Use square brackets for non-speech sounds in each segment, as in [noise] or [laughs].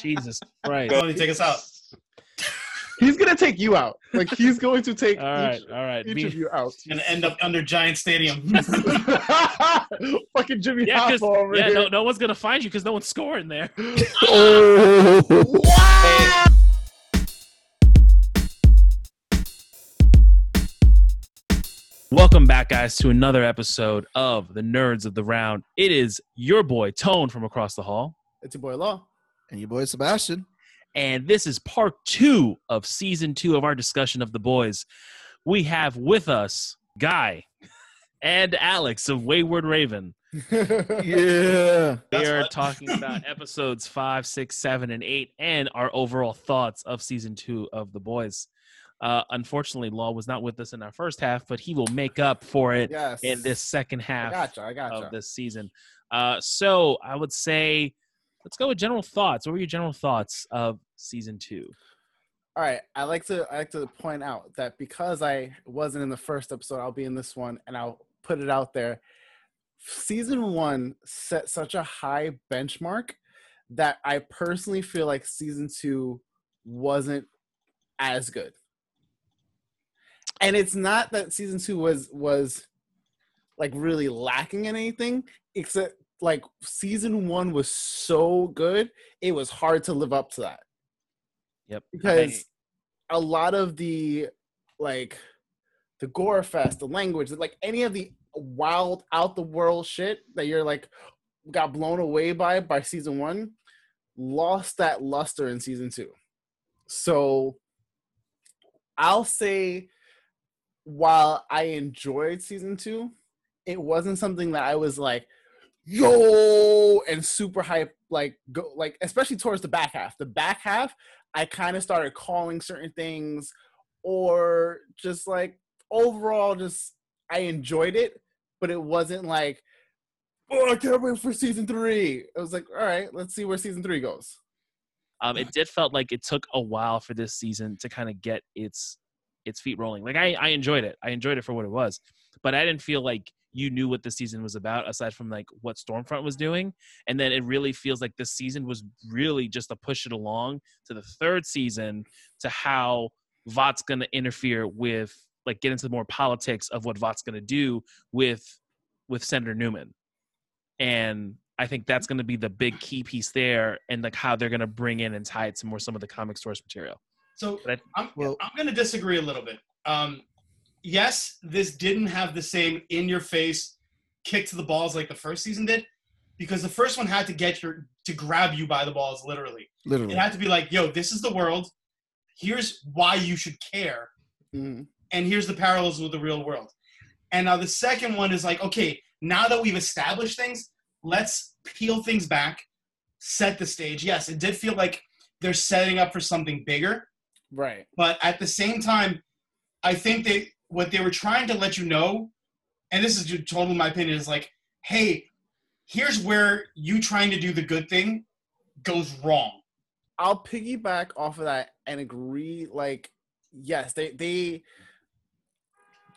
Jesus Christ. Tony, take us out. He's gonna take you out. Like he's going to take All right, each, all right. each Be- of you out. Gonna end up under Giant Stadium. [laughs] [laughs] Fucking Jimmy yeah, 'cause- Hoffa over yeah, here. no, no one's gonna find you because no one's scoring there. [laughs] Oh. Welcome back, guys, to another episode of the Nerds of the Round. It is your boy Tone from across the hall, It's your boy Law. And your boy Sebastian. and this is part two of season two of our discussion of the boys. We have with us Guy and Alex of Wayward Raven. [laughs] Yeah. We That's are what- talking about [laughs] episodes five, six, seven, and eight, and our overall thoughts of season two of the boys. Uh, unfortunately, Law was not with us in our first half, but he will make up for it yes. in this second half I half gotcha. I gotcha. of this season. Uh, so I would say, let's go with general thoughts. What were your general thoughts of season two? All right, I like to I like to point out that because I wasn't in the first episode, I'll be in this one, and I'll put it out there. Season one set such a high benchmark that I personally feel like season two wasn't as good. And it's not that season two was was like really lacking in anything, except like season one was so good, it was hard to live up to that Yep. because a lot of the like the gore fest the language like any of the wild out the world shit that you're like got blown away by by season one lost that luster in season two so i'll say while i enjoyed season two it wasn't something that i was like yo and super hype like go like especially towards the back half the back half I kind of started calling certain things or just like overall just I enjoyed it, but it wasn't like, oh, I can't wait for season three. It was like, all right, let's see where season three goes. Um, it did felt like it took a while for this season to kind of get its its feet rolling. Like I, I enjoyed it. I enjoyed it for what it was, but I didn't feel like you knew what the season was about aside from like what Stormfront was doing. And then it really feels like this season was really just to push it along to the third season to how Vought's going to interfere with like get into the more politics of what Vought's going to do with with Senator Neuman. And I think that's going to be the big key piece there, and like how they're going to bring in and tie it to more some of the comic source material. So But I'm, Well- I'm going to disagree a little bit. Um, yes, this didn't have the same in your face kick to the balls like the first season did, because the first one had to get your to grab you by the balls literally. Literally. It had to be like, yo, this is the world. Here's why you should care, Mhm. and here's the parallels with the real world. And now the second one is like, okay, now that we've established things, let's peel things back, set the stage. Yes, it did feel like they're setting up for something bigger, Right. but at the same time, I think they what they were trying to let you know, and this is totally my opinion, is like, hey, here's where you trying to do the good thing goes wrong. I'll piggyback off of that and agree. Like, yes, they they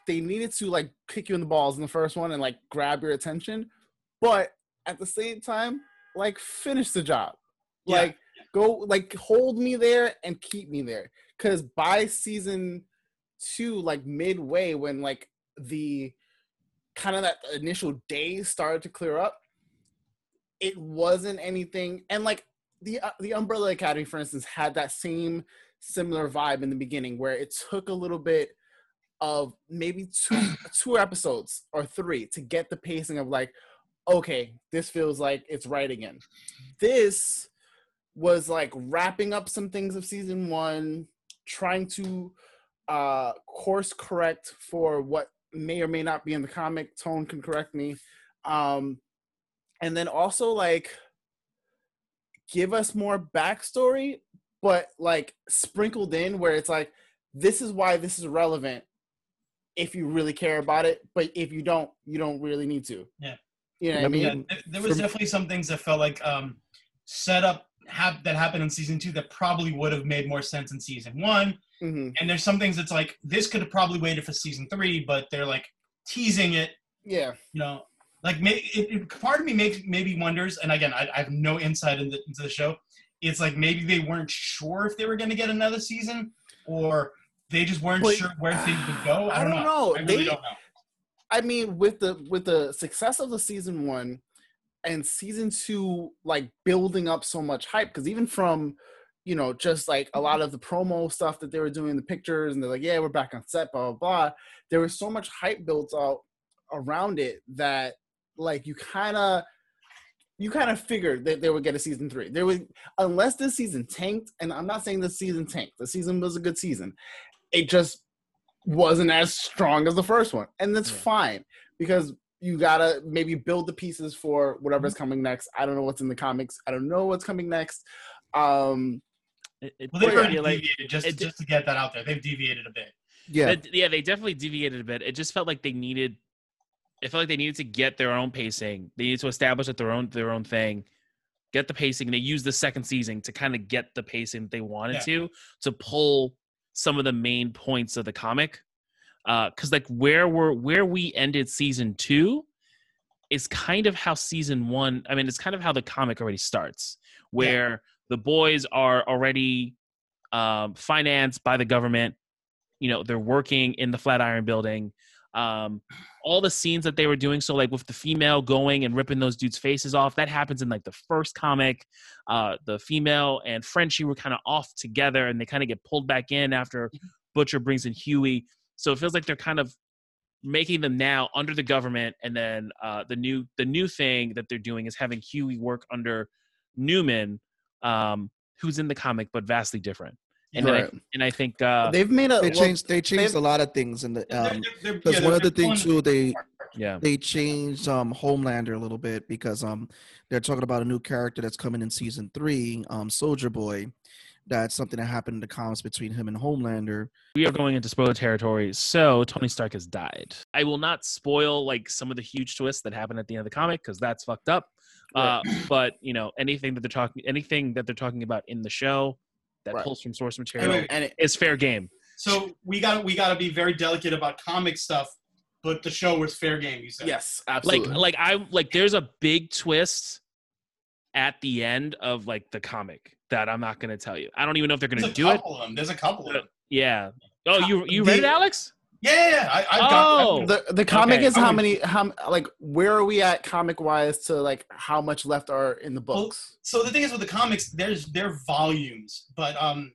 they needed to like kick you in the balls in the first one and like grab your attention, but at the same time, like finish the job. Yeah. Like go like hold me there and keep me there. Cause by season two, like midway, when like the kind of that initial days started to clear up, it wasn't anything and like the uh, the Umbrella Academy, for instance, had that same similar vibe in the beginning, where it took a little bit of maybe two [coughs] two episodes or three to get the pacing of like, okay, this feels like it's right again. This was like wrapping up some things of season one, trying to uh course correct for what may or may not be in the comic. Tone can correct me. Um, and then also like give us more backstory, but like sprinkled in where it's like, this is why this is relevant if you really care about it, but if you don't, you don't really need to. Yeah. You know what I I mean? mean, Yeah, th- there was definitely some things that felt like um, set up hap- that happened in season two that probably would have made more sense in season one. Hmm And there's some things that's like this could have probably waited for season three, but they're like teasing it Yeah. you know, like it, it, part of me makes maybe wonders, and again, I, I have no insight into, into the show. it's like maybe they weren't sure if they were going to get another season, or they just weren't But- sure where things would go. I, I don't, don't know. know. I really They- don't know. I mean, with the with the success of the season one and season two, like building up so much hype, because even from you know just like a lot of the promo stuff that they were doing, the pictures, and they're like, yeah, we're back on set, blah blah blah. There was so much hype built out around it that like you kind of you kind of figured that they would get a season three. There was unless this season tanked, and I'm not saying the season tanked. The season was a good season. It just wasn't as strong as the first one, and that's Yeah. fine because you gotta maybe build the pieces for whatever's coming next. I don't know what's in the comics. I don't know what's coming next. Um, It, it Well, they've already like- deviated just it- just to get that out there. They've deviated a bit. Yeah. It- yeah, they definitely deviated a bit. It just felt like they needed. It felt like they needed to get their own pacing. They needed to establish that their own their own thing, get the pacing. They used the second season to kind of get the pacing that they wanted Yeah. to to pull some of the main points of the comic. Uh, because like where we're where we ended season two is kind of how season one. I mean, it's kind of how the comic already starts, where the boys are already um, financed by the government. You know they're working in the flatiron building. Um all the scenes that they were doing so like with the female going and ripping those dudes faces off that happens in like the first comic. Uh the female and frenchie were kind of off together and they kind of get pulled back in after butcher brings in huey. So it feels like they're kind of making them now under the government and then uh the new the new thing that they're doing is having huey work under neuman um who's in the comic but vastly different and, then I, and I think uh they've made a They well, changed. They changed a lot of things in the. They're- Um, they're- they're- because yeah, one of the things too, they yeah they changed um Homelander a little bit because um they're talking about a new character that's coming in season three, um Soldier Boy. That's something that happened in the comics between him and Homelander. we are going into spoiler territory so tony stark has died i will not spoil like some of the huge twists that happen at the end of the comic because that's fucked up uh, but you know anything that they're talking anything that they're talking about in the show that Right. pulls from source Wait, material wait, and it, is fair game So we got we got to be very delicate about comic stuff, but the show was fair game. You said. yes, absolutely. like like i like there's a big twist at the end of like the comic that i'm not going to tell you i don't even know if they're going to do it couple of them. There's a couple of them. yeah oh you you read it alex Yeah, yeah, yeah. I, I've got. Oh. I've- the the comic Okay. is how many how like where are we at comic wise to like how much left are in the books? so the thing is with the comics, there's they're volumes, but um,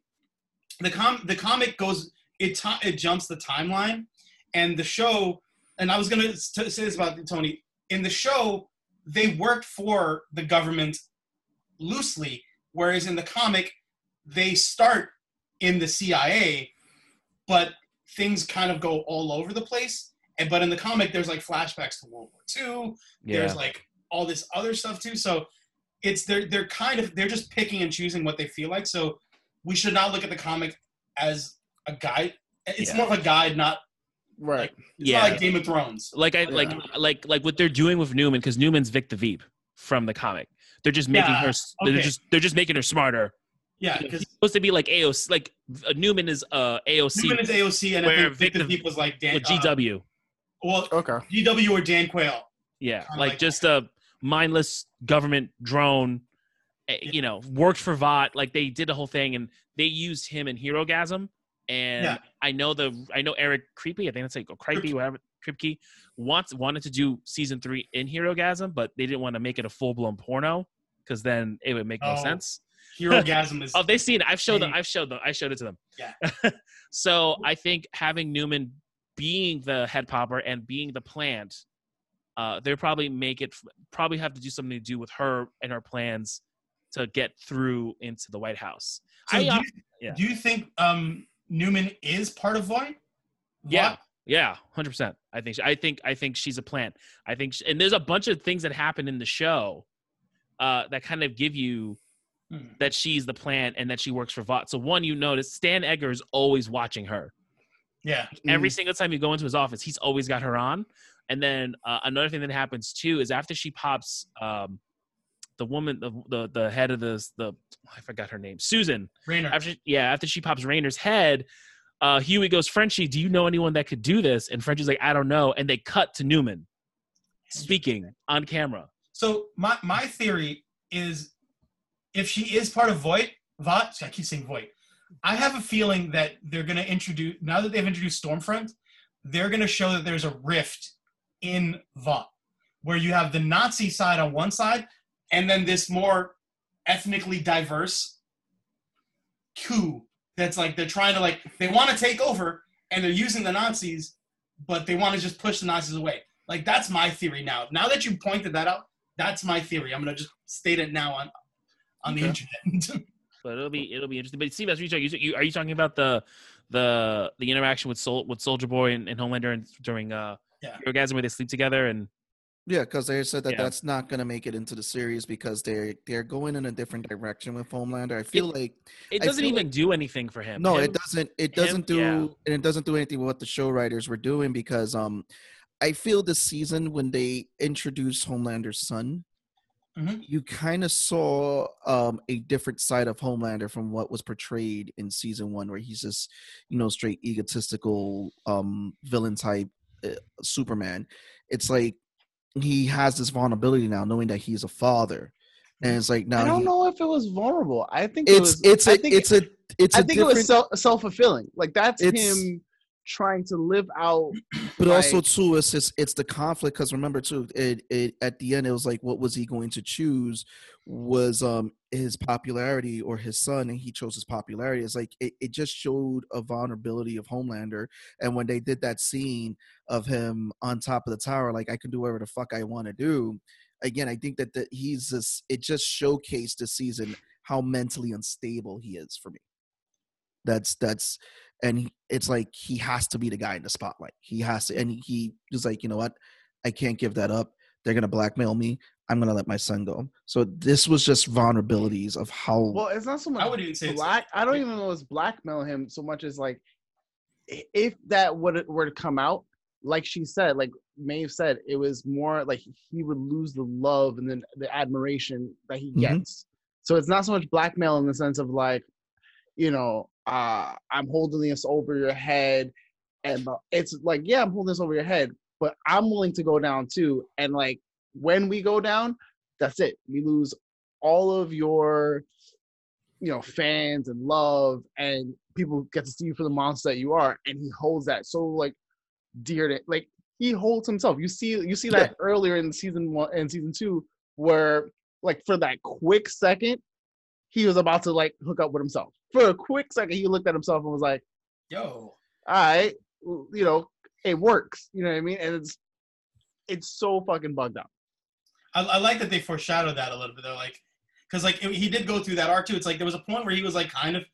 the com the comic goes it ti it jumps the timeline, and the show. And I was gonna s- t- say this about Tony. In the show, they worked for the government loosely, whereas in the comic, they start in the CIA, but things kind of go all over the place. And but in the comic, there's like flashbacks to World War II. yeah There's like all this other stuff too. So it's they're they're kind of they're just picking and choosing what they feel like. So we should not look at the comic as a guide. It's Yeah. more of a guide, not Right. it's yeah not like Game of Thrones. like I like like like what they're doing with Neuman because Neuman's Vic the Veep from the comic. They're just making Yeah, her. They're okay. just they're just making her smarter. Yeah, He's because supposed to be like AOC. Like uh, Neuman is uh AOC Neuman is AOC, and I think Vic the Vic was like Dan. with uh, GW. well, Okay. GW or Dan Quayle. yeah, like like just a mindless government drone. eh, Yeah. You know, worked for Vought. Like they did the whole thing, and they used him in Herogasm. And Yeah. I know the I know Eric Creepy. I think that's like or Creepy, whatever. Kripke wants wanted to do season three in Herogasm, but they didn't want to make it a full blown porno because then it would make no Oh. sense. Herogasm is. [laughs] Oh, they've seen it. I've showed them. I've showed them. I showed it to them. Yeah. [laughs] so I think having Neuman being the head popper and being the plant, uh, they probably make it. Probably have to do something to do with her and her plans to get through into the White House. so I, do, you, yeah. do you think um, Neuman is part of Voight? Yeah. Yeah, hundred percent. I think. I think. I think she's a plant. I think. She, and there's a bunch of things that happen in the show uh, that kind of give you Hmm. that she's the plant and that she works for Vought. So one, you notice Stan Edgar's always watching her. Yeah. Every Mm. single time you go into his office, he's always got her on. And then uh, another thing that happens too is after she pops um, the woman, the, the the head of this, the I forgot her name, Susan. Raynor. After yeah, after she pops Raynor's head, uh, Huey goes, Frenchie, do you know anyone that could do this? And Frenchie's like, I don't know. And they cut to Neuman speaking on camera. So my my theory is if she is part of Voight, Vought, I keep saying Voight. I have a feeling that they're going to introduce now that they've introduced Stormfront, they're going to show that there's a rift in Vought, where you have the Nazi side on one side, and then this more ethnically diverse coup that's like they're trying to like they want to take over and they're using the Nazis, but they want to just push the Nazis away. Like that's my theory now. Now that you pointed that out, that's my theory. I'm gonna just state it now on on the Okay. internet. [laughs] But it'll be it'll be interesting. But Steve, as you talk, you, you are you talking about the the the interaction with Sol, with Soldier Boy and, and Homelander and during uh Yeah. Herogasm where they sleep together and Yeah, because they said that Yeah. that's not going to make it into the series because they're they're going in a different direction with Homelander. I feel like it doesn't feel even do anything for him. no, Him- it doesn't. It doesn't do, yeah. and it doesn't do anything with what the show writers were doing because um, I feel this season when they introduced Homelander's son, Mhm. you kind of saw um a different side of Homelander from what was portrayed in season one, where he's just you know straight egotistical um villain type uh, Superman. It's like he has this vulnerability now, knowing that he's a father, and it's like now I don't he- know if it was vulnerable. I think it it's was, it's I a think, it's a it's I a think it was self fulfilling. Like that's him trying to live out. [clears throat] but also like- too it's just it's the conflict because remember too it, it at the end it was like what was he going to choose was um his popularity or his son and he chose his popularity it's like it, it just showed a vulnerability of homelander and when they did that scene of him on top of the tower like i can do whatever the fuck i want to do again i think that the, he's just it just showcased this season how mentally unstable he is for me that's that's and he, it's like he has to be the guy in the spotlight. He has to, and he was like, you know what, I can't give that up. They're gonna blackmail me. I'm gonna let my son go. So this was just vulnerabilities of how. Well, it's not so much I would even say black. I don't even know it's blackmail him so much as like if that would were to come out, like she said, like Maeve said, it was more like he would lose the love and then the admiration that he Mhm. gets. So it's not so much blackmail in the sense of like, you know, uh, I'm holding this over your head, and it's like, yeah, I'm holding this over your head, but I'm willing to go down too. And like when we go down, that's it. We lose all of your you know fans and love and people get to see you for the monster that you are and he holds that so like dear to like he holds himself you see you see that earlier in season one and season two where like for that quick second he was about to like hook up with himself for a quick second he looked at himself and was like Yo, all right you know it works you know what i mean and it's it's so fucking bugged out I, I like that they foreshadowed that a little bit. They're like, because like it- he did go through that arc too. It's like there was a point where he was like kind of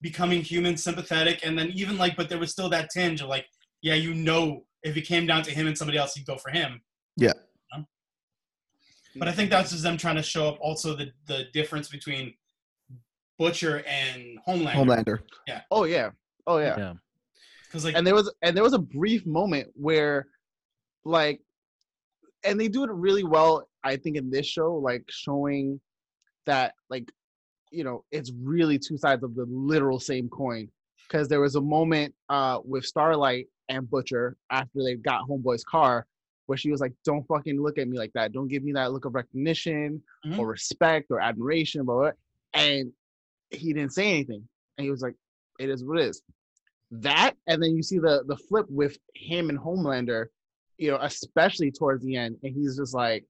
becoming human, sympathetic, and then even like, but there was still that tinge of like, yeah, you know, if it came down to him and somebody else, he'd go for him. Yeah. You know? But I think that's just them trying to show up also the the difference between Butcher and Homelander. Homelander. Yeah. Oh yeah oh yeah yeah. Because like, and there was and there was a brief moment where like and they do it really well i think in this show like showing that like you know it's really two sides of the literal same coin because there was a moment uh with starlight and butcher after they got homeboy's car where she was like don't fucking look at me like that don't give me that look of recognition Mhm. or respect or admiration blah, blah, blah. and he didn't say anything and he was like it is what it is that and then you see the the flip with him and homelander you know especially towards the end and he's just like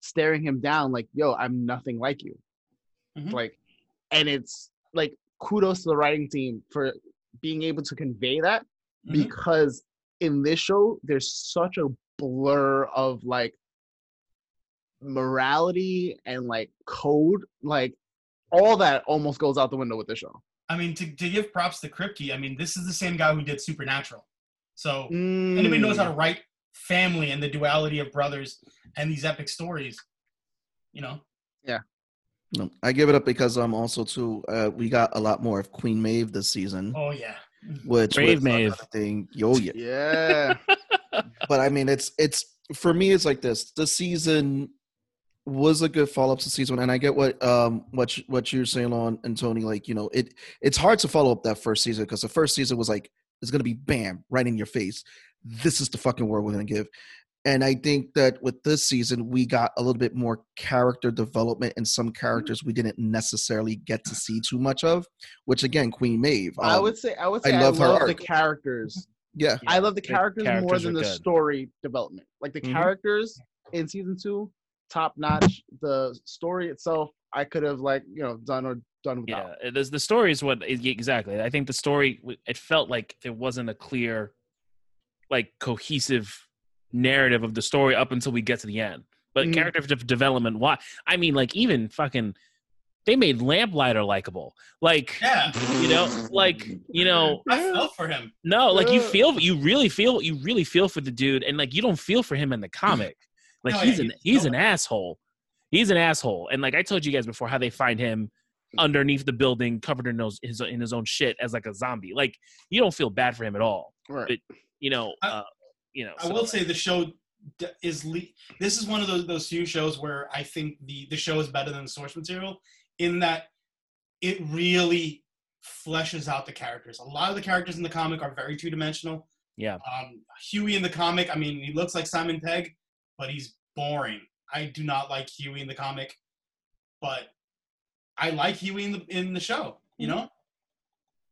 staring him down like yo i'm nothing like you Mhm. like and it's like kudos to the writing team for being able to convey that Mhm. because in this show there's such a blur of like morality and like code like all that almost goes out the window with the show I mean, to, to give props to Kripke, I mean, this is the same guy who did Supernatural. So anybody knows how to Mm. write family and the duality of brothers and these epic stories. You know, Yeah. No, I give it up because I'm um also too uh, we got a lot more of Queen Maeve this season, oh yeah, which Brave was Maeve. thing. Yo, yeah. yeah [laughs] but I mean, it's it's for me. It's like this. The season was a good follow up to season one, and I get what um what you, what you're saying on and Tony. Like you know, it it's hard to follow up that first season because the first season was like it's gonna be bam right in your face. This is the fucking word we're gonna give. and I think that with this season, we got a little bit more character development and some characters we didn't necessarily get to see too much of. Which again, Queen Maeve. I um, would say I would say I love love, her the arc. characters. yeah, I love the the characters, more than the good. story development. Like the Mhm. characters in season two, top notch. The story itself, I could have like you know done or done without. Yeah, there's the story is what exactly. I think the story it felt like there wasn't a clear, like cohesive narrative of the story up until we get to the end. But Mhm. character development, why? I mean, like even fucking, they made Lamplighter likable. Like Yeah, you know, like you know, I felt for him. no, like you feel, you really feel, you really feel for the dude, and like you don't feel for him in the comic. Like No, he's yeah, an he's he's an nowhere. asshole. He's an asshole, and like I told you guys before, how they find him underneath the building, covered in those his in his own shit as like a zombie. Like you don't feel bad for him at all. Right. You know, I- uh, you know. I so- will say the show is le- this is one of those those few shows where I think the the show is better than the source material in that it really fleshes out the characters. A lot of the characters in the comic are very two dimensional. Yeah. Um, Huey in the comic, I mean, he looks like Simon Pegg, but he's boring. I do not like Huey in the comic, but I like Huey in the in the show. You know,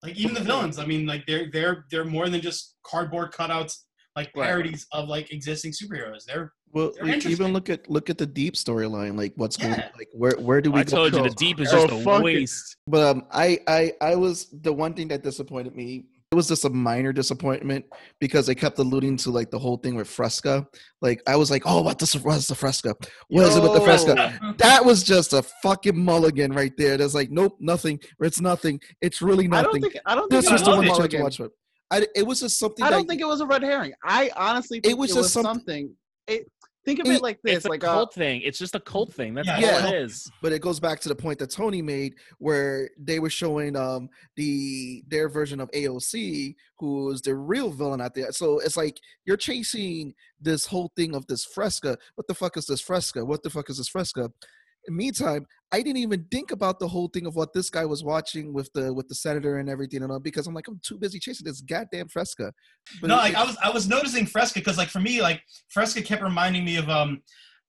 like even the villains. I mean, like they're they're they're more than just cardboard cutouts, like Right. parodies of like existing superheroes. They're well, They're like, even look at look at the deep storyline. Like what's going, Yeah. like where where do we I go? told you the deep is Oh, just a fuck it. waste. But um, I, I, I was the one thing that disappointed me. It was just a minor disappointment because they kept alluding to like the whole thing with Fresca. Like I was like, oh, what the what's the Fresca? What is it with the Fresca? That was just a fucking mulligan right there. That's like, nope, nothing. It's nothing. It's really nothing. I don't think I don't think this it was was the a one to watch. With. I, it was just something. I that, don't think it was a red herring. I honestly think it was was, just something- something. It, think of It- like this, It's a like uh, cult thing. It's just a cult thing. That's Yeah, all it is. but it goes back to the point that Tony made where they were showing um the their version of AOC who's the real villain out there. So it's like you're chasing this whole thing of this fresca. What the fuck is this fresca? What the fuck is this fresca? In the meantime, I didn't even think about the whole thing of what this guy was watching with the with the senator and everything and all because I'm like I'm too busy chasing this goddamn fresca. But no, it- like I was I was noticing Fresca because like for me like Fresca kept reminding me of um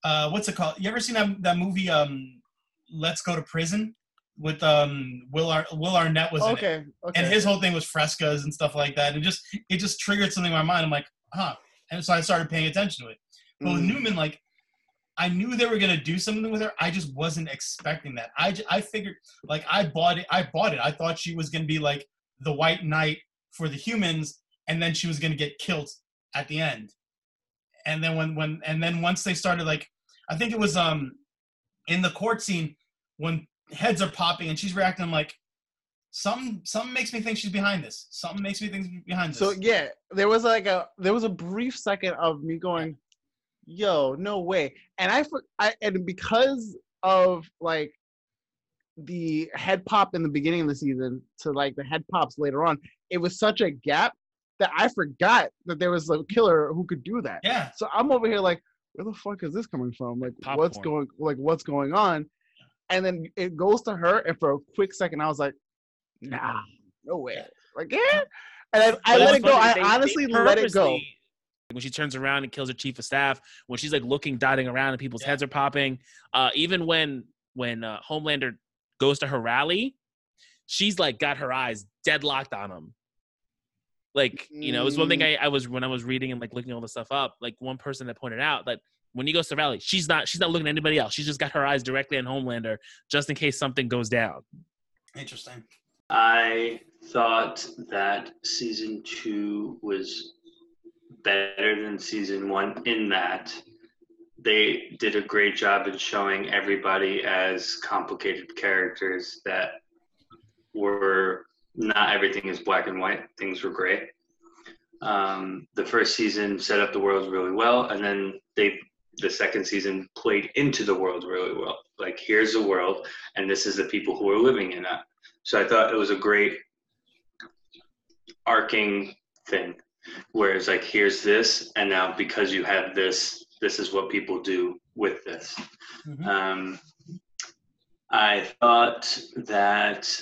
uh what's it called? You ever seen that that movie um Let's Go to Prison with um Will Ar- Will Arnett was in it. okay, okay. and his whole thing was frescas and stuff like that. And just it just triggered something in my mind. I'm like, huh. And so I started paying attention to it. But with Mm. Neuman, like, I knew they were gonna do something with her. I just wasn't expecting that. I, I figured like I bought it. I bought it. I thought she was gonna be like the White Knight for the humans, and then she was gonna get killed at the end. And then when when and then once they started like, I think it was um in the court scene when heads are popping and she's reacting. I'm like, some something makes me think she's behind this. Something makes me think she's behind this. So yeah, there was like a there was a brief second of me going, "Yo, no way!" And I, for- I and because of like the head pop in the beginning of the season to like the head pops later on, it was such a gap that I forgot that there was a killer who could do that. yeah. So I'm over here like, where the fuck is this coming from? Like, what's going like what's going on? And then it goes to her, and for a quick second, I was like, nah, no way. Like, yeah. And I, I let it go. I honestly let it go. Purposely- When she turns around and kills her chief of staff, when she's like looking, dotting around, and people's Yeah. heads are popping. Uh, even when when uh, Homelander goes to her rally, she's like got her eyes deadlocked on him. Like you know, it was one Mm. thing I, I was when I was reading and like looking all the stuff up. Like one person that pointed out that when he goes to rally, she's not she's not looking at anybody else. She's just got her eyes directly on Homelander, just in case something goes down. Interesting. I thought that season two was better than season one in that they did a great job in showing everybody as complicated characters that were not everything is black and white. Things were gray. Um, the first season set up the world really well, and then they the second season played into the world really well. Like here's the world, and this is the people who are living in it. So I thought it was a great arcing thing where it's like, here's this, and now because you have this, this is what people do with this. Mhm. Um, I thought that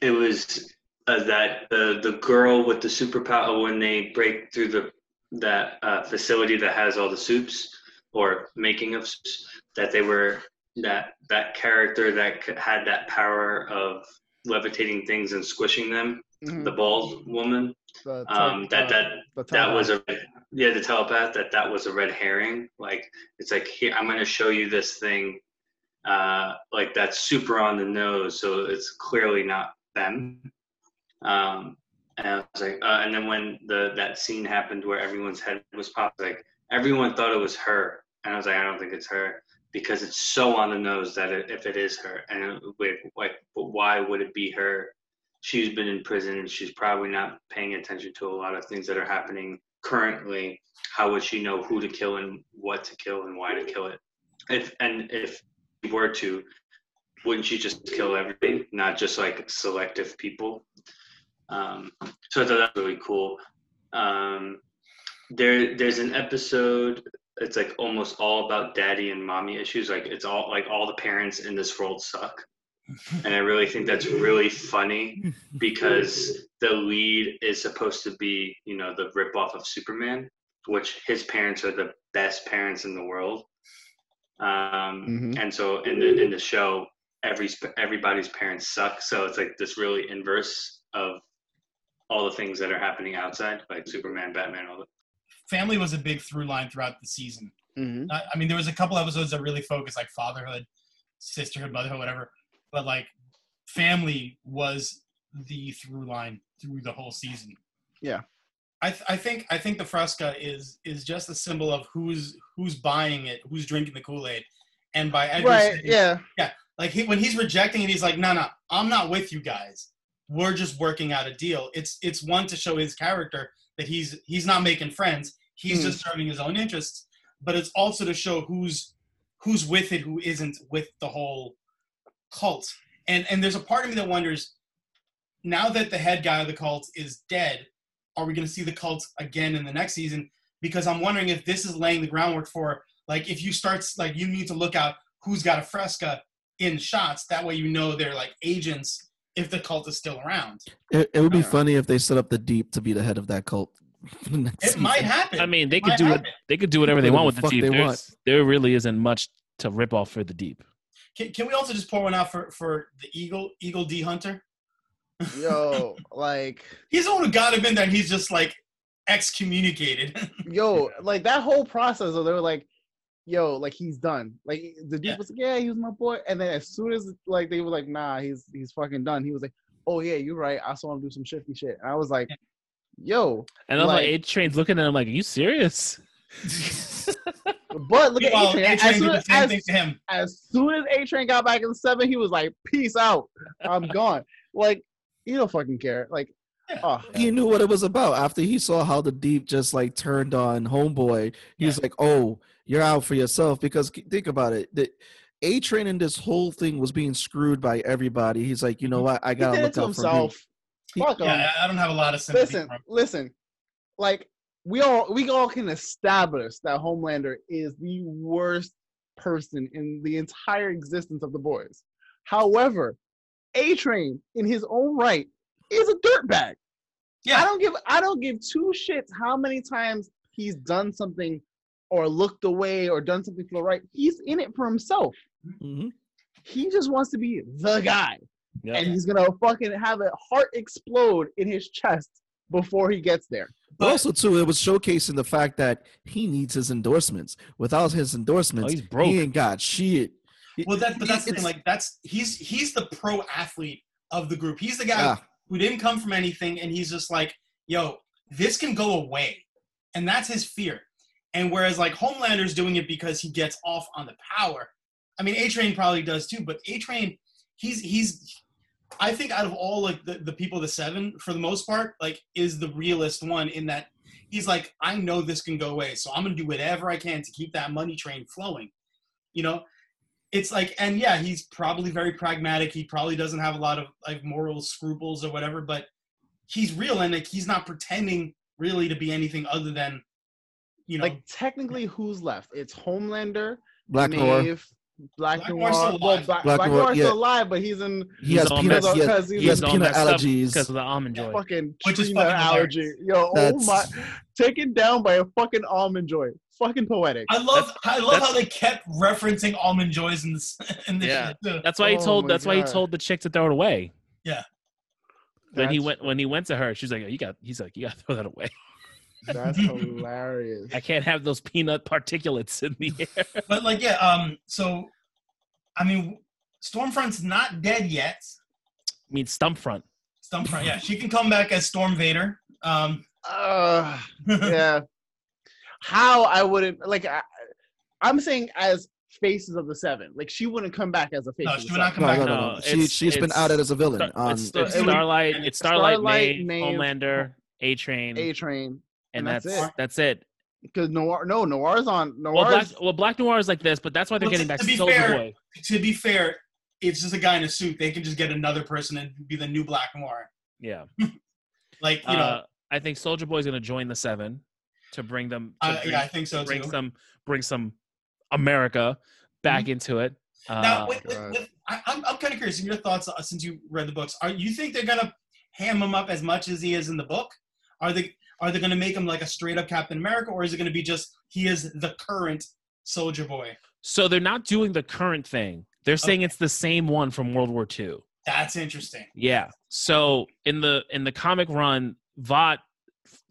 it was uh, that the the girl with the superpower when they break through the that uh, facility that has all the soups or making of soups that they were that that character that had that power of levitating things and squishing them Mhm. the bald woman? The um, tel- that that the that was a yeah the telepath that that was a red herring. Like it's like here i'm going to show you this thing uh like that's super on the nose so it's clearly not them. Um and i was like uh, and then when the that scene happened where everyone's head was popped like everyone thought it was her. And i was like i don't think it's her because it's so on the nose that it, if it is her and it, wait, like why would it be her she's been in prison she's probably not paying attention to a lot of things that are happening currently. How would she know who to kill and what to kill and why to kill it? If and if she were to wouldn't she just kill everybody not just like selective people? Um, so i thought that was really cool. Um, there there's an episode it's like almost all about daddy and mommy issues like it's all like all the parents in this world suck and I really think that's really funny because the lead is supposed to be, you know, the ripoff of Superman, which his parents are the best parents in the world. Um, Mhm. And so in the in the show, every everybody's parents suck. So it's like this really inverse of all the things that are happening outside, like Superman, Batman, all the Family was a big through line throughout the season. Mhm. I, I mean, there was a couple episodes that really focused like fatherhood, sisterhood, motherhood, whatever. But like, family was the through line through the whole season. Yeah. I, th- I think I think the Fresca is is just a symbol of who's who's buying it, who's drinking the Kool Aid, and by Edgar Right. saying- Yeah. like he, when he's rejecting it, he's like, no, no, I'm not with you guys. We're just working out a deal. It's it's one to show his character that he's he's not making friends. He's Hmm. just serving his own interests. But it's also to show who's who's with it, who isn't with the whole cult. And and there's a part of me that wonders, now that the head guy of the cult is dead, are we going to see the cult again in the next season? Because I'm wondering if this is laying the groundwork for like if you start like you need to look out who's got a fresca in shots. That way you know they're like agents if the cult is still around. It, it would be Yeah. funny if they set up the deep to be the head of that cult. for [laughs] the next It season. might happen. I mean, they It could might do it. They could do whatever they Whatever want the with the fuck deep. they want. There really isn't much to rip off for the deep. Can, can we also just pour one out for for the eagle eagle D Hunter? Yo, [laughs] like, He's the one who got him in there. and He's just like excommunicated. [laughs] yo, like that whole process of they were like, yo, like he's done. Like the dude Yeah. was like, yeah, he was my boy. And then as soon as like they were like, nah, he's he's fucking done. He was like, oh yeah, you're right. I saw him do some shifty shit. And I was like, yo, And I'm like, Like- A Train's looking at him like, "Are you serious?" [laughs] but look at A-Train. As, A-Train soon as, same thing to him. as soon as A Train got back in the seven, he was like, peace out. I'm gone. Like, you don't fucking care. Like, Yeah. oh, he knew what it was about after he saw how the deep just like turned on homeboy he was like oh you're out for yourself because think about it the a train in this whole thing was being screwed by everybody he's like you know what i gotta did it look to out himself. He- Fuck him. Yeah, I I don't have a lot of sympathy. listen, listen. Like we all we all can establish that Homelander is the worst person in the entire existence of the boys. However, A Train in his own right is a dirtbag. Yeah. I don't give I don't give two shits how many times he's done something or looked away or done something for the right. He's in it for himself. Mhm. He just wants to be the guy. Yep. And he's gonna fucking have a heart explode in his chest before he gets there. But But- also too it was showcasing the fact that he needs his endorsements without his endorsements Oh, he's broke. he ain't got shit well, that but that's the thing. Like that's he's he's the pro athlete of the group. He's the guy Ah, who didn't come from anything, and he's just like, yo, this can go away, and that's his fear. And whereas like Homelander's doing it because he gets off on the power. I mean, A Train probably does too, but A Train, he's he's. I think out of all like the, the people, the seven for the most part, like is the realest one in that he's like, I know this can go away, so I'm gonna do whatever I can to keep that money train flowing. You know, it's like, and yeah, he's probably very pragmatic. He probably doesn't have a lot of like moral scruples or whatever, but he's real and like he's not pretending really to be anything other than, you know, Like technically, who's left? It's Homelander, black Noir. Maeve, Black, Black Noir. Noir's still Well. Black, Black Black Noir, Noir's yeah. still alive, but he's in He has He's on peanut. messed He up has, 'cause he he has peanut allergies. because of the almond joy. fucking Which is tree fucking nut allergy. Yo, oh my, taken down by a fucking almond joy. Fucking poetic. I love I love how they kept referencing almond joys in this [laughs] in this Yeah. [laughs] shit. That's why he Oh told. my That's why he told the chick to throw it away. Yeah. When he went when he went to her, she's like, "You got." He's like, "You got to throw that away. That's [laughs] hilarious. I can't have those peanut particulates in the air." [laughs] But like yeah, um so I mean Stormfront's not dead yet. I mean, stump front. Stormfront, yeah, she can come back as Storm Vader. Um Uh, [laughs] yeah. How I wouldn't like. I, I'm saying as faces of the seven. Like she wouldn't come back as a face. No, she would not seven. come No, back. no, no, no. No, She it's- she's been outed as a villain. Star- on, it's, it it's Starlight. It's Starlight, Starlight, May, Maeve, Homelander, A Train, A Train. And and that's that's that's it. it. Because Noir, no, Noir's on. Well, Black, well, Black Noir is like this, but that's why they're Well, getting to- back to be Soldier fair- Boy. to be fair, it's just a guy in a suit. They can just get another person and be the new Black Noir. Yeah, [laughs] Like, you know, uh, I think Soldier Boy is going to join the Seven to bring them. To uh, bring, yeah, I think so bring too. some bring some America back into it. Now, Uh, with, with, with, I, I'm, I'm kind of curious in your thoughts uh, since you read the books. Are you think they're gonna ham him up as much as he is in the book? Are they are they gonna make him like a straight up Captain America, or is it gonna be just he is the current Soldier Boy? so they're not doing the current thing. They're saying it's the same one from World War II. That's interesting. Yeah. So in the in the comic run, Vought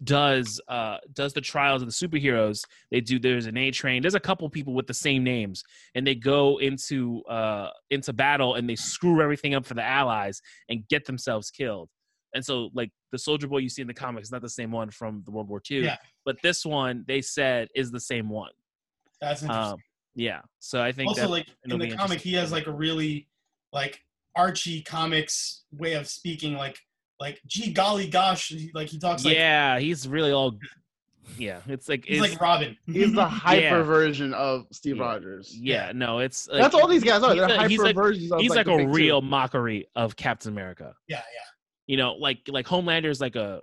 does uh does the trials of the superheroes. They do there's an A train. There's a couple people with the same names, and they go into uh into battle and they screw everything up for the allies and get themselves killed. And so like the soldier boy you see in the comics is not the same one from the World War II. Yeah. But this one they said is the same one. That's interesting. Um yeah. So I think also, like in the comic, he has like a really like Archie comics way of speaking. Like like gee golly gosh, like he talks like yeah, he's really all yeah, it's like he's it's, like Robin. he's the [laughs] hyper Yeah. version of Steve Yeah. Rogers. yeah, no, it's like, That's all these guys are. he's They're a- he's hyper like- versions of he's like, the a big two. real mockery of Captain America. yeah, yeah. You know, like like Homelander is like a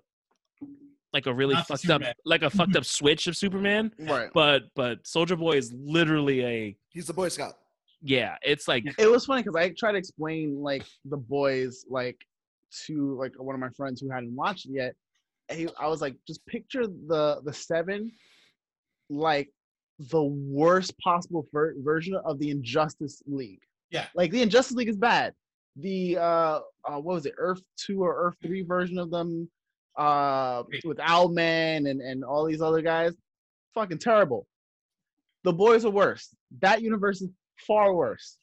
like a really Not the fucked up like a fucked up [laughs] switch of Superman, Right. but but Soldier Boy is literally a He's the Boy Scout. yeah, it's like It was funny because I tried to explain like the boys like to like one of my friends who hadn't watched it yet. And he, I was like, just picture the the seven like the worst possible ver- version of the Injustice League. Yeah. Like the Injustice League is bad. The uh, uh what was it, Earth two or Earth three version of them, uh, Great. with Owlman and and all these other guys, fucking terrible. The boys are worse. That universe is far worse.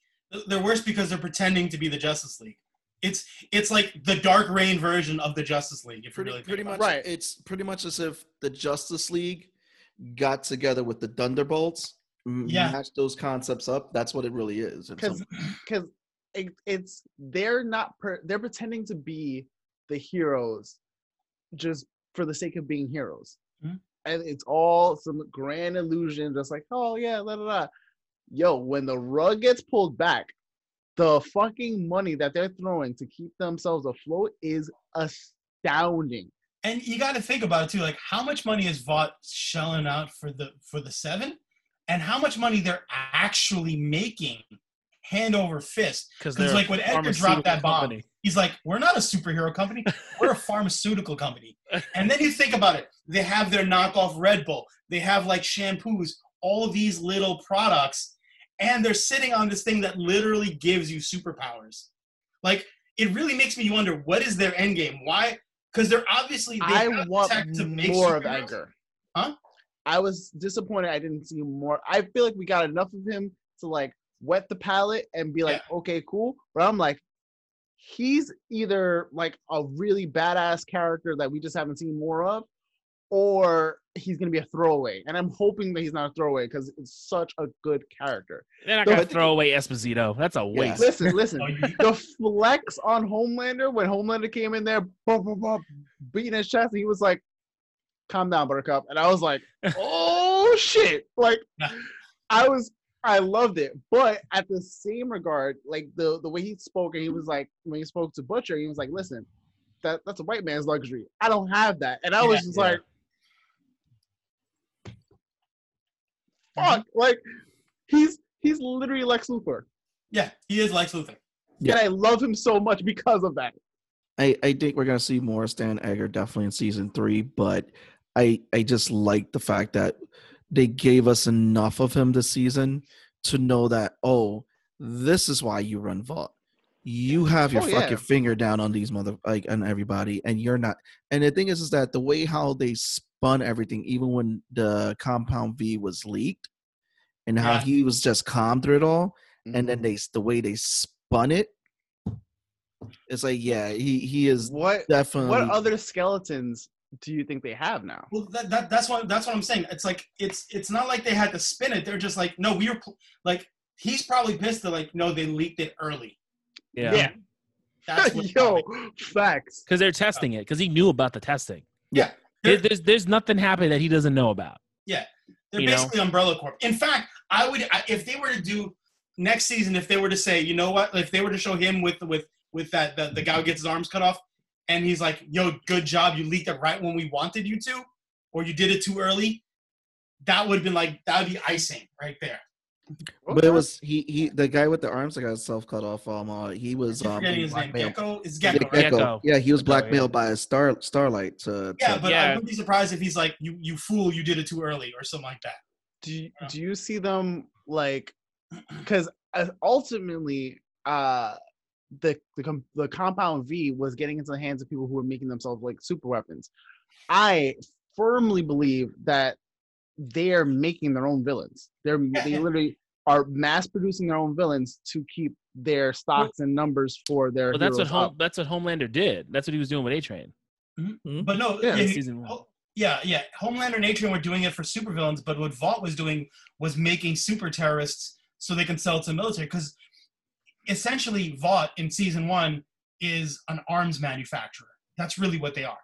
They're worse because they're pretending to be the Justice League. It's it's like the Dark Reign version of the Justice League. If you Pretty really pretty much. it. Right. It's pretty much as if the Justice League got together with the Thunderbolts, m- Yeah. matched those concepts up. That's what it really is. because because it, it's they're not per, they're pretending to be the heroes just for the sake of being heroes Mhm. and it's all some grand illusion just like oh yeah la, la, la. yo when the rug gets pulled back the fucking money that they're throwing to keep themselves afloat is astounding And you got to think about it too. Like, how much money is Vought shelling out for the for the seven, and how much money they're actually making hand over fist. Because they're like, when Edgar dropped that bomb, company. He's like, we're not a superhero company. We're a [laughs] pharmaceutical company. [laughs] And then you think about it. They have their knockoff Red Bull. They have like shampoos, all these little products, and they're sitting on this thing that literally gives you superpowers. Like, it really makes me wonder what is their end game? Why? Because they're obviously they i have want tech to make more of superheroes. edgar Huh? i was disappointed i didn't see more i feel like we got enough of him to like wet the palate and be like okay cool. But i'm like he's either like a really badass character that we just haven't seen more of or he's gonna be a throwaway. And i'm hoping that he's not a throwaway because it's such a good character. They're not No, gonna I think- throw away Esposito. That's a waste. listen listen. [laughs] Oh, the flex on Homelander when Homelander came in there, boom, boom, boom, beating his chest, and he was like, "Calm down, Buttercup," and I was like, [laughs] "Oh shit!" Like, [laughs] I was, I loved it, but at the same regard, like the the way he spoke, and he was like, when he spoke to Butcher, he was like, "Listen, that that's a white man's luxury. I don't have that," and I was just yeah. like, "Fuck!" Mm-hmm. Like, he's He's literally Lex Luthor, Yeah, he is Lex Luthor. Yeah. and I love him so much because of that. I, I think we're gonna see more Stan Edgar definitely in season three, but I I just like the fact that they gave us enough of him this season to know that oh this is why you run Vought. You have your Oh, yeah. fucking finger down on these mother like on everybody, and you're not. And the thing is, is that the way how they spun everything, even when the Compound V was leaked, and how Yeah. he was just calm through it all, and Mm-hmm. then they the way they spun it, it's like yeah, he he is what definitely what other skeletons do you think they have now? Well, that, that that's what that's what I'm saying. It's like it's it's not like they had to spin it. They're just like, no, we were pl- like he's probably pissed that like no, they leaked it early. Yeah. That's [laughs] what Yo, facts. Because they're testing it. Because he knew about the testing. Yeah. There- There's there's nothing happening that he doesn't know about. Yeah. They're you know? basically Umbrella Corp. In fact, I would if they were to do next season, if they were to say, you know what, if they were to show him with with with that the, the guy who gets his arms cut off, and he's like, yo, good job, you leaked it right when we wanted you to, or you did it too early. That would have been like that would be icing right there. But it was he he the guy with the arms that got himself cut off. Um, uh, he was I'm um his name. Gecko is Yeah, Gecko, right? Gecko. Gecko. Yeah, he was Gecko, yeah. blackmailed by a star Starlight to. Yeah, to- but I wouldn't be surprised if he's like, "You, you fool! You did it too early," or something like that. do you, do you see them like because ultimately uh the the, com- the compound v was getting into the hands of people who were making themselves like super weapons i firmly believe that they are making their own villains they're [laughs] they literally are mass producing their own villains to keep their stocks and numbers for their Well, that's what home up. that's what Homelander did. That's what he was doing with A Train. Mm-hmm. But no, Yeah, yeah, season one. oh, yeah, yeah. Homelander and A-Train were doing it for supervillains, but what Vought was doing was making super terrorists so they can sell to the military. Because essentially, Vought in season one is an arms manufacturer. That's really what they are,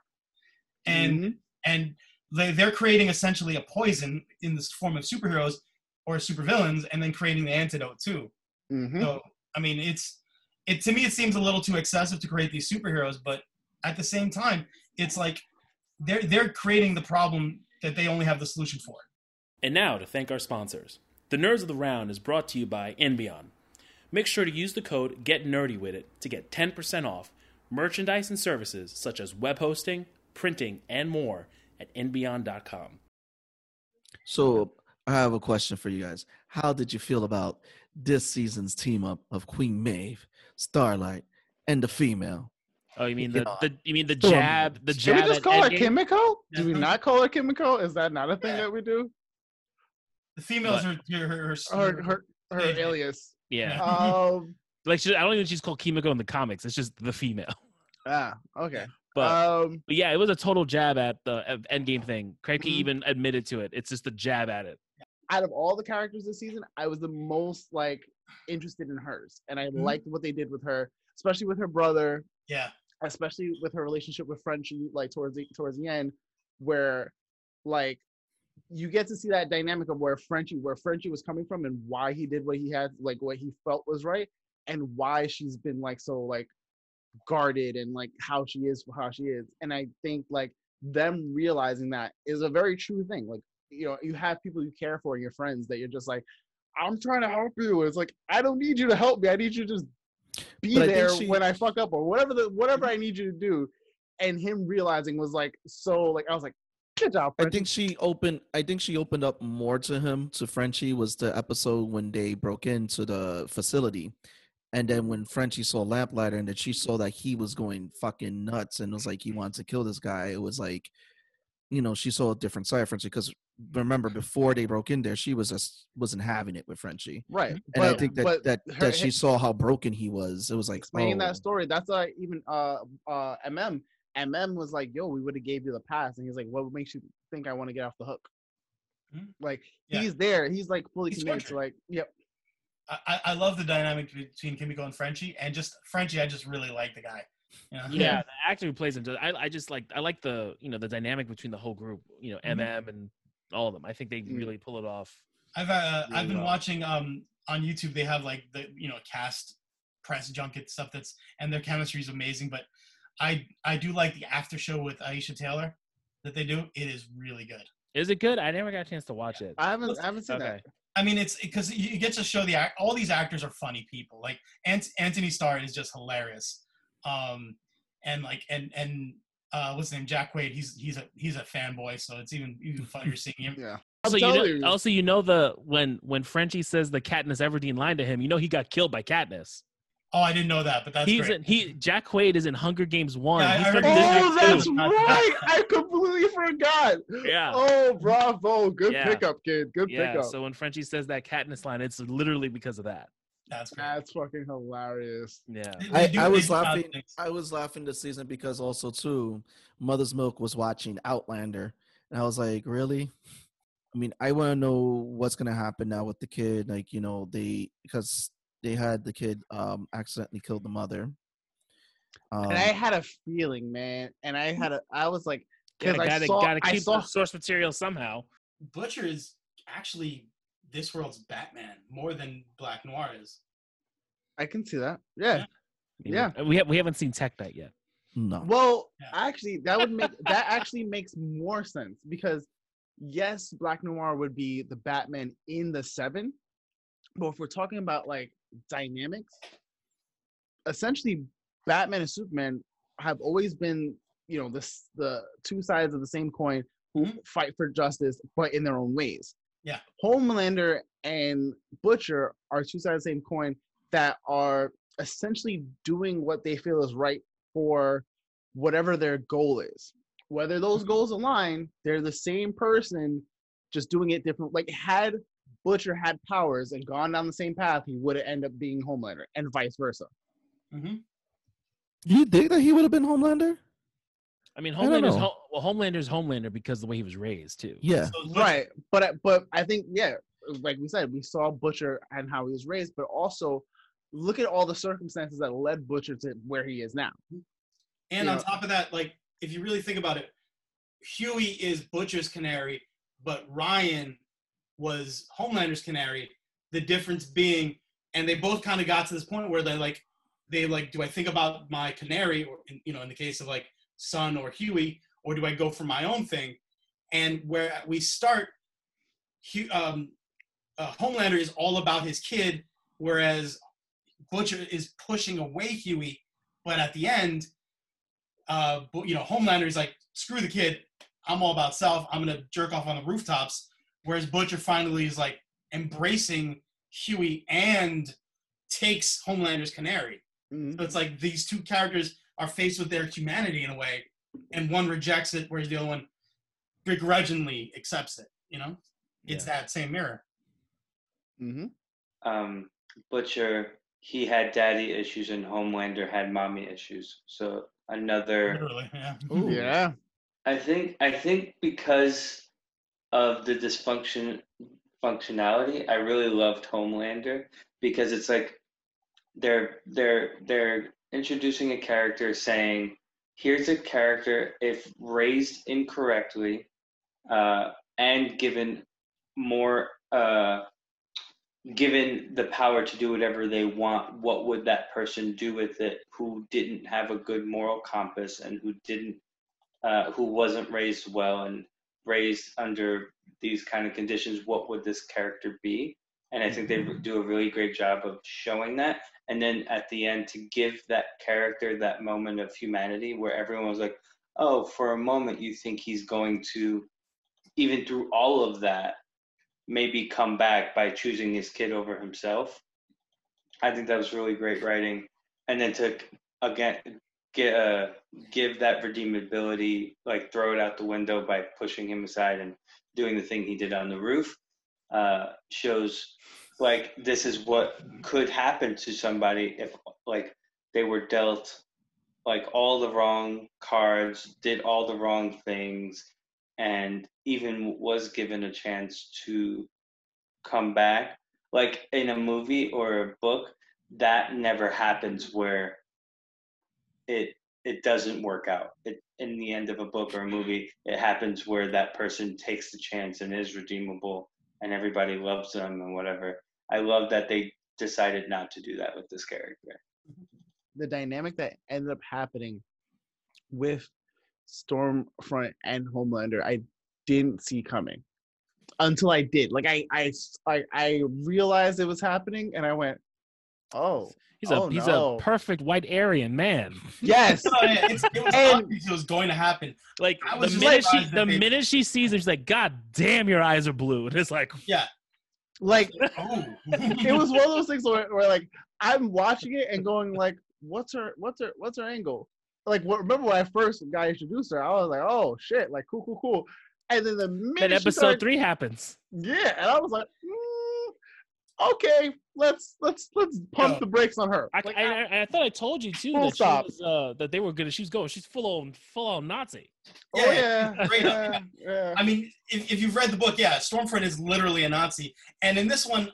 and Mhm. and they, they're creating essentially a poison in this form of superheroes or supervillains, and then creating the antidote too. Mhm. So I mean, it's it to me it seems a little too excessive to create these superheroes, but at the same time, it's like they're they're creating the problem that they only have the solution for. And now to thank our sponsors. The Nerds of the Round is brought to you by Enbion. Make sure to use the code GETNERDY with it to get 10% off merchandise and services such as web hosting, printing, and more at nbeyond.com. So I have a question for you guys. How did you feel about this season's team up of Queen Maeve, Starlight, and the female? Oh, you mean the, Yeah. the you mean the jab the Can jab we just call her Endgame? Kimiko? Do we not call her Kimiko? Is that not a thing Yeah. that we do? The females But- are her, her, her, Her her, her alias. Yeah. [laughs] Um. Like she, I don't even she's called Kimiko in the comics. It's just the female. [laughs] ah. Okay. But, um. but yeah, it was a total jab at the at Endgame thing. Kripke Mhm. even admitted to it. It's just a jab at it. Out of all the characters this season, I was the most like interested in hers, and I Mhm. liked what they did with her, especially with her brother, yeah. especially with her relationship with Frenchie, like towards the towards the end, where like you get to see that dynamic of where Frenchie where Frenchie was coming from and why he did what he had, like what he felt was right, and why she's been like so like guarded and like how she is how she is. And I think like them realizing that is a very true thing. Like, you know, you have people you care for, your friends that you're just like, I'm trying to help you. It's like, I don't need you to help me. I need you to just be But I there she- when I fuck up or whatever the whatever I need you to do. And him realizing was like so like I was like, good job, I think she opened. I think she opened up more to him to Frenchie was the episode when they broke into the facility, and then when Frenchie saw Lamplighter and then she saw that he was going fucking nuts and was like he wanted to kill this guy. It was like, you know, she saw a different side of Frenchie because remember before they broke in there, she was just wasn't having it with Frenchie, right. and I think that that her- that she saw how broken he was. It was like explaining oh, that story. That's why even uh uh MM MM was like, "Yo, we would have gave you the pass," and he's like, "What makes you think I want to get off the hook?" Mhm. Like Yeah. he's there. He's like fully He's committed to tortured. like, yep. I, I- I love the dynamic between Kimiko and Frenchie, and just Frenchie. I just really like the guy. You know? Yeah, [laughs] the actor who plays him. I I just like I like the you know the dynamic between the whole group. You know, Mhm. MM and all of them. I think they Mm. really pull it off. I've uh, Really I've been well. watching um on YouTube. They have like the you know cast press junket stuff that's and their chemistry is amazing. But I I do like the after show with Aisha Tyler that they do. It is really good. Is it good? I never got a chance to watch it. I haven't I haven't seen Okay. that. I mean, it's because you get to show the act. All these actors are funny people. Like Ant- Anthony Starr is just hilarious. Um, and like and and uh, what's his name? Jack Quaid. He's he's a he's a fanboy, so it's even even funnier seeing him. Yeah. [laughs] Also, I'm you know, also you know the when when Frenchie says the Katniss Everdeen line to him, you know he got killed by Katniss. Oh, I didn't know that, but that's He's great. in, he Jack Quaid is in Hunger Games one. Yeah, I- He's I heard District Oh, that's two. right. I completely forgot. Yeah. Oh, bravo. Good Yeah. pickup, kid. Good Yeah, pickup. so when Frenchie says that Katniss line, it's literally because of that. that's great. That's fucking hilarious. Yeah. I, I was laughing. things. I was laughing this season because also too, Mother's Milk was watching Outlander, and I was like, really? I mean, I want to know what's gonna happen now with the kid. Like, you know, they because they had the kid um accidentally killed the mother. Um, and I had a feeling, man. And I had a, I was like, Gotta, because I gotta, saw, gotta I keep saw, the source material somehow. Butcher is actually this world's Batman more than Black Noir is. I can see that. Yeah. I mean, Yeah. We have we haven't seen Tek Knight yet. no. Well, Yeah. actually, that would make that actually makes more sense because yes, Black Noir would be the Batman in the seven, but if we're talking about like dynamics, essentially, Batman and Superman have always been, you know, this the two sides of the same coin who Mhm. fight for justice, but in their own ways. Yeah. Homelander and Butcher are two sides of the same coin that are essentially doing what they feel is right for whatever their goal is. Whether those Mhm. goals align, they're the same person, just doing it different. Like had Butcher had powers and gone down the same path, he would have ended up being Homelander, and vice versa. hmm You think that he would have been Homelander? I mean, I don't Homelander's know. Ho- well, Homelander's Homelander because of the way he was raised too. Yeah. So Right, but I- but I think yeah, like we said, we saw Butcher and how he was raised, but also look at all the circumstances that led Butcher to where he is now. And you on know- top of that, like if you really think about it, Huey is Butcher's canary, but Ryan was Homelander's canary. The difference being, and they both kind of got to this point where they're like, they like, do I think about my canary, or in, you know, in the case of like Son or Huey, or do I go for my own thing? And where we start, um, uh, Homelander is all about his kid, whereas Butcher is pushing away Huey. But at the end, uh, you know, Homelander is like, screw the kid. I'm all about self. I'm gonna jerk off on the rooftops. Whereas Butcher finally is like embracing Huey and takes Homelander's canary. Mhm. So it's like these two characters are faced with their humanity in a way, and one rejects it, whereas the other one begrudgingly accepts it. You know, it's that same mirror. Mhm. um, Butcher, he had daddy issues and Homelander had mommy issues. So another Literally, yeah. Ooh. Yeah. I think I think because of the dysfunction functionality, I really loved Homelander because it's like they're they're they're introducing a character saying, here's a character if raised incorrectly uh, and given more uh, given the power to do whatever they want, what would that person do with it who didn't have a good moral compass and who didn't uh, who wasn't raised well and raised under these kind of conditions, what would this character be? And I think they mm-hmm. do a really great job of showing that. And then at the end, to give that character that moment of humanity where everyone was like, oh, for a moment, you think he's going to, even through all of that, maybe come back by choosing his kid over himself. I think that was really great writing. And then to, again, get uh, give that redeemability, like throw it out the window by pushing him aside and doing the thing he did on the roof, uh, shows like this is what could happen to somebody if like they were dealt like all the wrong cards, did all the wrong things, and even was given a chance to come back. Like in a movie or a book, that never happens where it it doesn't work out. It in the end of a book or a movie, it happens where that person takes the chance and is redeemable and everybody loves them and whatever. I love that they decided not to do that with this character. Mm-hmm. The dynamic that ended up happening with Stormfront and Homelander, I didn't see coming. until I did. Like I I I, I realized it was happening, and I went, "Oh, He's a Oh, he's no. a perfect white Aryan man. [laughs] yes." [laughs] No, yeah, it's, it was And- it was going to happen. Like the minute she the they- minute she sees him, she's like, God damn, your eyes are blue. [laughs] And it's like, Yeah. like Oh. it was one of those things where, where like I'm watching it and going like, "What's her? What's her? What's her angle?" Like, what, remember when I first got introduced her? I was like, "Oh shit!" Like, cool, cool, cool. And then the minute then episode started- three happens. yeah, and I was like, mm, "Okay, let's let's let's pump Yo. the brakes on her." I, Like, I, I, I thought I told you too Full that stop. was uh that they were gonna she was going she's full on full on Nazi. oh Yeah, yeah, yeah, yeah. I mean, if, if you've read the book, yeah, Stormfront is literally a Nazi. And in this one,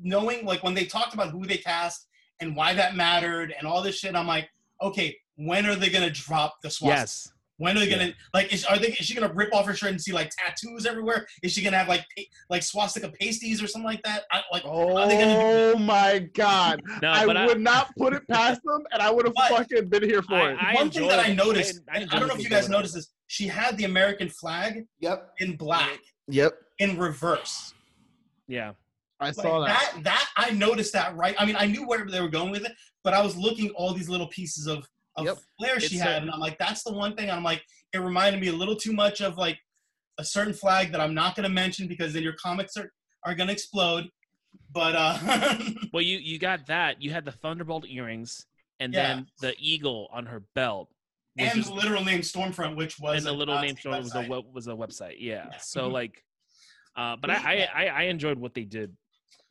knowing like when they talked about who they cast and why that mattered and all this shit, I'm like, okay, when are they gonna drop the swastika? Yes. When are they gonna like? Is, are they? Is she gonna rip off her shirt and see like tattoos everywhere? Is she gonna have like pa- like swastika pasties or something like that? I, like, are they gonna do? Oh my god! [laughs] No, I but I, would not put it past them, and I would have fucking been here for it. I One thing that I noticed, I- I I, don't know if you guys noticed this. She had the American flag Yep. in black Yep. in reverse. Yeah. I Like, saw that. that. That I noticed that right. I mean, I knew where they were going with it, but I was looking all these little pieces of of Yep. flair she It's had, a- and I'm like, that's the one thing. I'm like, it reminded me a little too much of like a certain flag that I'm not going to mention because then your comics are are going to explode. But uh, [laughs] Well, you you got that. You had the Thunderbolt earrings, and Yeah. then the eagle on her belt, was and just- the literal name Stormfront, which was and the a little name show was a website. was a website. Yeah. Yeah. So Mhm. like, uh, but I, I I I enjoyed what they did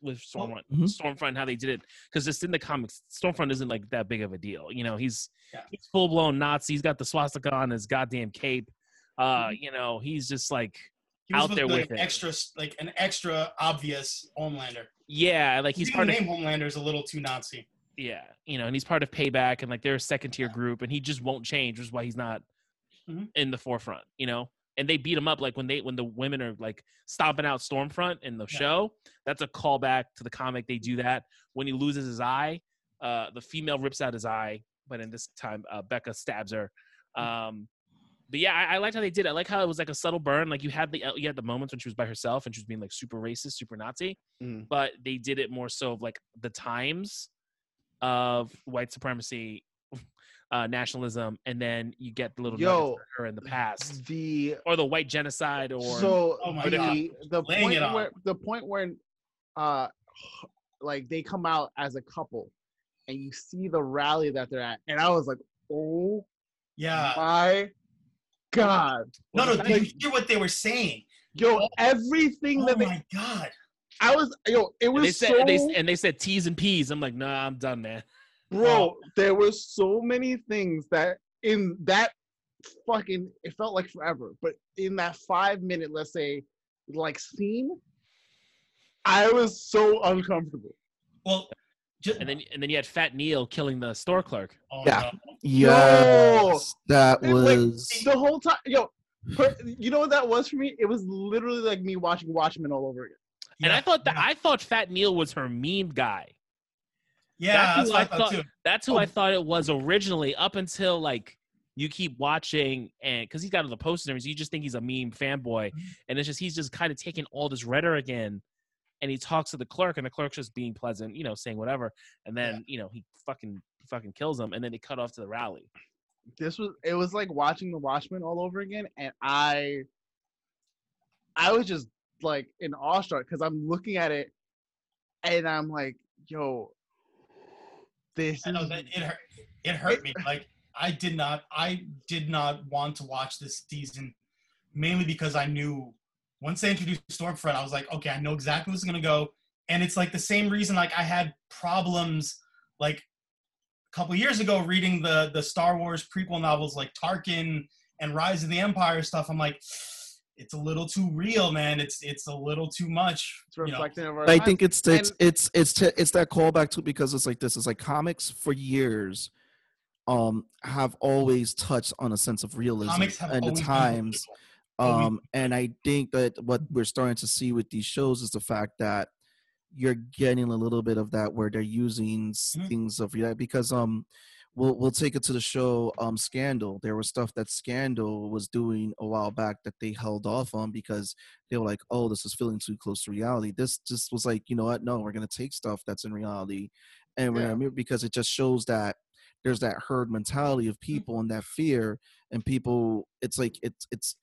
with Stormfront, Mhm. Stormfront, how they did it, because just in the comics, Stormfront isn't like that big of a deal. You know, he's Yeah. he's full blown Nazi. He's got the swastika on his goddamn cape. Uh, Mhm. you know, he's just like He out there like with an it. extra, like an extra obvious Homelander. yeah, like he's Even part the of name Homelander is a little too Nazi. yeah, you know, and he's part of Payback, and like they're a second tier group, and he just won't change, which is why he's not Mhm. in the forefront, you know. And they beat him up like when they when the women are like stomping out Stormfront in the Yeah. show. That's a callback to the comic. They do that when he loses his eye. Uh, the female rips out his eye, but in this time, uh, Becca stabs her. Mm. Um, but yeah, I, I liked how they did. it. I like how it was like a subtle burn. Like you had the you had the moments when she was by herself and she was being like super racist, super Nazi Mm. but they did it more so of like the times of white supremacy, uh, nationalism, and then you get the little Yo, nuggets her in the past, The or the white genocide, or so Oh my the God. the Laying point it on. where the point where uh like they come out as a couple and you see the rally that they're at and I was like oh Yeah. my god No, no. Like, Did you hear what they were saying? yo everything Oh that they my god. I was yo it and they was said so and they, and they said T's and P's. I'm like, nah, I'm done, man. Bro oh. there were so many things that in that fucking it felt like forever but in that 5 minute let's say like scene I was so uncomfortable Well, just, And then and then you had Fat Neil killing the store clerk. oh, Yeah. no. Yes, that Wait, wait, was. the whole time, yo, per, you know what that was for me? It was literally like me watching Watchmen all over again. And Yeah, I thought that. I thought Fat Neil was her meme guy. Yeah, That's that's who I thought, thought- too. That's who Oh. I thought it was originally, up until like you keep watching and because he's got all the posters, and everything, you just think he's a meme fanboy, Mm-hmm. and it's just he's just kind of taking all this rhetoric in, and he talks to the clerk, and the clerk's just being pleasant, you know, saying whatever, and then you know he fucking fucking kills him, and then they cut off to the rally. This was it was like watching the Watchmen all over again, and I, I was just like in awestruck because I'm looking at it, and I'm like, yo, this I know is that it hurt. It hurt me. [laughs] Like I did not. I did not want to watch this season, mainly because I knew once they introduced Stormfront, I was like, okay, I know exactly what's gonna go, and it's like the same reason. Like I had problems, like a couple years ago, reading the the Star Wars prequel novels, like Tarkin and Rise of the Empire stuff. I'm like. It's a little too real, man. It's it's a little too much. it's you know. reflecting of our I think it's it's And- it's it's t- it's that callback to because it's like this. It's like comics for years, um, have always touched on a sense of realism and the times. Um, and I think that what we're starting to see with these shows is the fact that you're getting a little bit of that where they're using s Mhm. things of reality because um we'll we'll take it to the show um scandal. There was stuff that scandal was doing a while back that they held off on because they were like oh this is feeling too close to reality. This just was like you know what? No we're gonna take stuff that's in reality. And we're Yeah. gonna because it just shows that there's that herd mentality of people and that fear and people it's like it's it's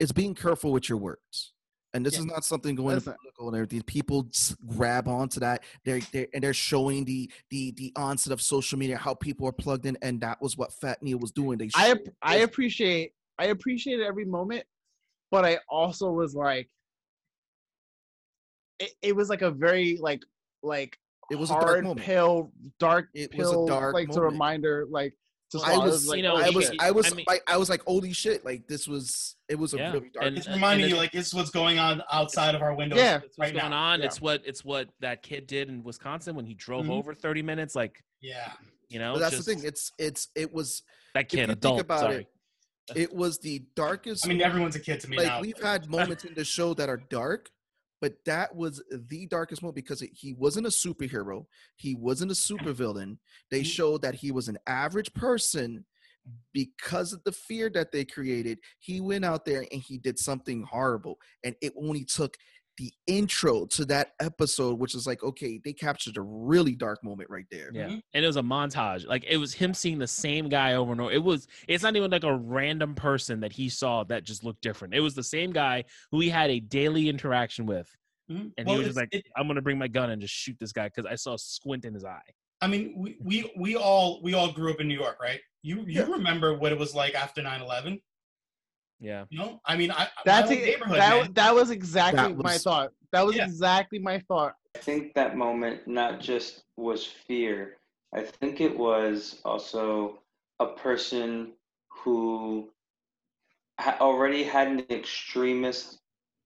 it's being careful with your words and this Yeah. is not something going to political and everything. People grab onto that. They're, they're and they're showing the the the onset of social media how people are plugged in and that was what fat neil was doing. They I I appreciate I appreciated every moment, but I also was like, it, it was like a very like like it was a dark hard moment. pill dark It was a dark like moment. reminder like to I swallow. It was, like, you know, I was, shit. I was I mean- like, I was like, holy shit! Like this was, it was a Yeah, really dark. and- It's and reminding you it- like it's what's going on outside of our windows Yeah. It's what's right going now. on. Yeah. It's what it's what that kid did in Wisconsin when he drove Mhm. over 30 minutes. Like Yeah. you know, but that's just the thing. It's, it's, it was, that kid you think about sorry. it, it was the darkest. I mean, everyone's a kid to me like now. we've had moments in the show that are dark but that was the darkest moment because he wasn't a superhero he wasn't a [clears throat] supervillain they Mhm. showed that he was an average person because of the fear that they created he went out there and he did something horrible and it only took the intro to that episode which is like okay they captured a really dark moment right there Yeah, Mhm. and it was a montage. Like it was him seeing the same guy over and over. It was. It's not even like a random person that he saw that just looked different. It was the same guy who he had a daily interaction with, Mhm. and Well, he was just like, it- "I'm gonna bring my gun and just shoot this guy" because I saw a squint in his eye. I mean, we, we we all we all grew up in New York, right? You you Yeah. remember what it was like after 9-11? Yeah, You know, I mean, I That's my it. own neighborhood, that, man. that was exactly That my thought. That was Yeah. exactly my thought. I think that moment not just was fear. I think it was also a person who already had an extremist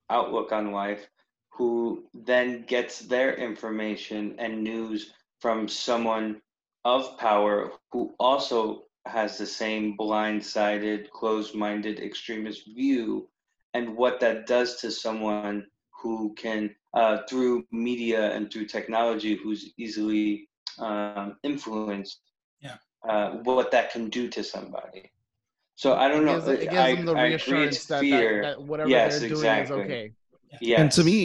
outlook on life, who then gets their information and news from someone of power who also has the same blindsided, closed-minded extremist view, and what that does to someone who can uh, through media and through technology who's easily um, influenced Yeah. uh, what that can do to somebody so i don't it know gives, it gives I, them the I agree reassurance that, fear that, that whatever Yes, they're exactly. doing is okay. yes. and to me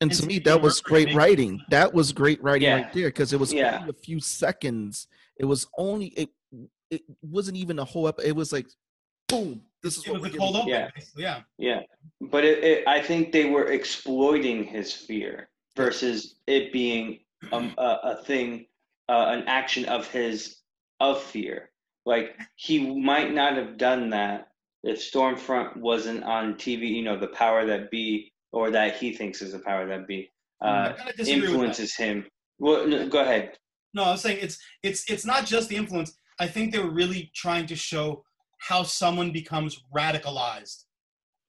and And to to me me, that was great writing that was great writing Yeah. right there because it was Yeah. only a few seconds it was only it it wasn't even a whole ep- it was like boom this is it what was we're a cold giving you. open. Yeah. Yeah. Yeah, but it, it, I think they were exploiting his fear versus it being um, a, a thing, uh, an action of his of fear. Like he might not have done that if Stormfront wasn't on TV. You know, the power that be, or that he thinks is the power that be, uh, kinda disagree with that. influences him. Well, no, go ahead. No, I was saying it's it's it's not just the influence. I think they were really trying to show how someone becomes radicalized.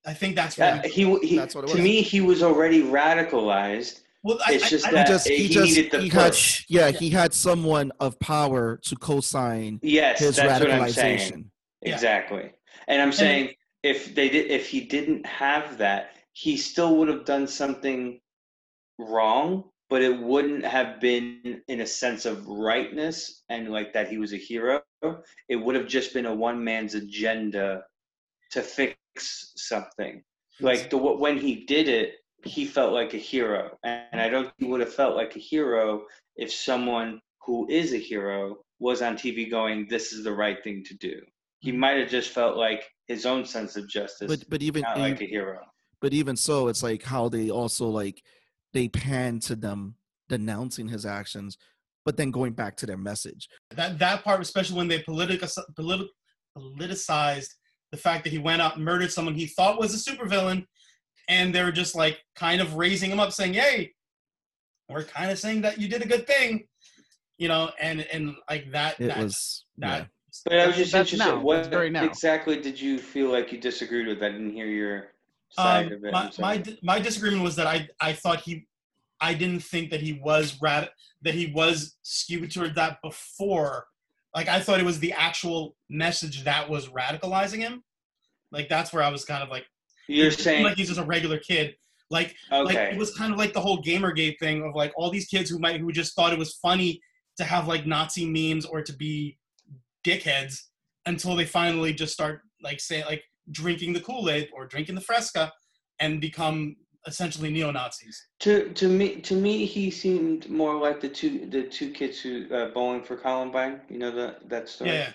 I think that's Yeah, he, he That's what it to was. me he was already radicalized. well. I, It's I- just I- he that just he, he just needed the he had push. yeah he had someone of power to co-sign Yes, his that's what I'm saying. radicalization Yeah. Exactly. And I'm saying if they did if he didn't have that, he still would have done something wrong, but it wouldn't have been in a sense of rightness and like that he was a hero. It would have just been a one man's agenda to fix something. Like the when he did it, he felt like a hero. And I don't think he would have felt like a hero if someone who is a hero was on TV going, This is the right thing to do he hmm. might have just felt like his own sense of justice, but but even not like a hero. but even so it's like how they also like they pan to them denouncing his actions but then going back to their message that that part, especially when they politic, politi- politicized the fact that he went out and murdered someone he thought was a supervillain, and they were just like kind of raising him up, saying, "Hey, we're kind of saying that you did a good thing," you know, and and like that. it that, was yeah. But I was just That's interested. now. What very exactly did you feel like you disagreed with? I didn't hear your side Um, my, my my disagreement was that I I thought he I didn't think that he was rad that he was skewed toward that before. Like I thought it was the actual message that was radicalizing him. Like that's where I was kind of like You're saying like he's just a regular kid. Like like it was kind of like the whole Gamergate thing of like all these kids who might who just thought it was funny to have like Nazi memes or to be dickheads until they finally just start like say like drinking the Kool-Aid or drinking the Fresca and become essentially neo-Nazis. To to me to me he seemed more like the two the two kids who uh, bowling for Columbine. You know that that story. Yeah.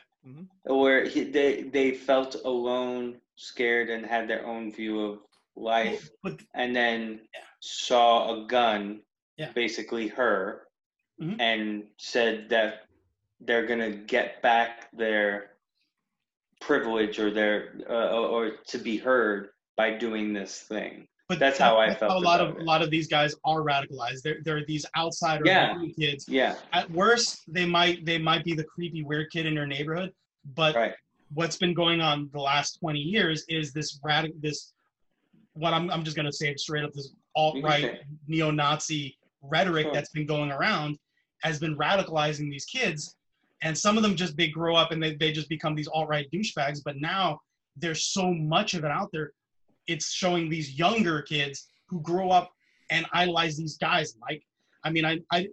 Where he, they they felt alone, scared, and had their own view of life, But and then Yeah. saw a gun, Yeah. basically her, Mhm. and said that they're gonna get back their privilege or their uh, or, to be heard by doing this thing. but That's how I that's felt a lot of a lot of these guys are radicalized. They're they're these outsider Yeah. kids. Yeah, At worst, they might they might be the creepy weird kid in your neighborhood, but right. what's been going on the last 20 years is this radical this what I'm, I'm just going to say it straight up this alt-right neo-nazi rhetoric Sure. that's been going around has been radicalizing these kids and some of them just they grow up and they, they just become these alt-right douchebags but now there's so much of it out there it's showing these younger kids who grow up and idolize these guys like i mean i i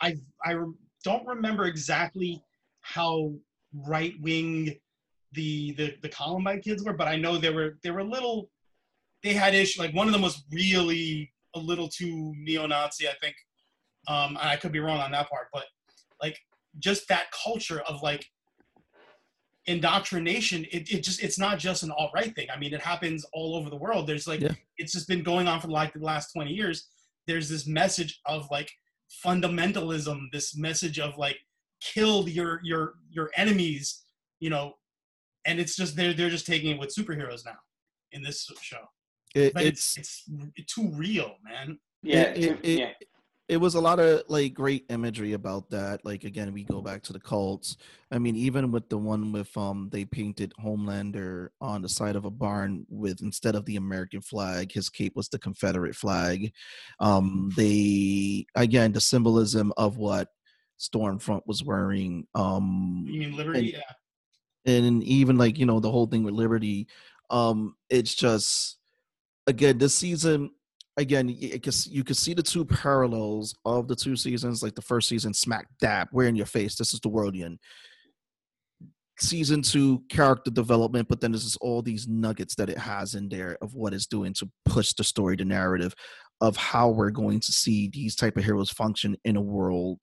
i, I don't remember exactly how right wing the, the the Columbine kids were, but I know they were they were a little they had issue like one of them was really a little too neo-Nazi, I think. Um, I could be wrong on that part, but like just that culture of like indoctrination, it, it just it's not just an alt-right thing. I mean, it happens all over the world. There's like Yeah. it's just been going on for like the last 20 years. There's this message of like fundamentalism, this message of like kill your your your enemies, you know, and it's just they're they're just taking it with superheroes now in this show. It, But it's it's it's too real, man. Yeah, it, to- it, yeah. It was a lot of like great imagery about that. Like again, we go back to the cults. I mean, even with the one with um, they painted Homelander on the side of a barn with instead of the American flag, his cape was the Confederate flag. Um, they again the symbolism of what Stormfront was wearing. Um, You mean liberty? And- yeah. and even like you know the whole thing with liberty um it's just again this season again you could see the two parallels of the two seasons like the first season smack dab we're in your face this is the world you're in season two character development but then there's just all these nuggets that it has in there of what it's doing to push the story the narrative of how we're going to see these type of heroes function in a world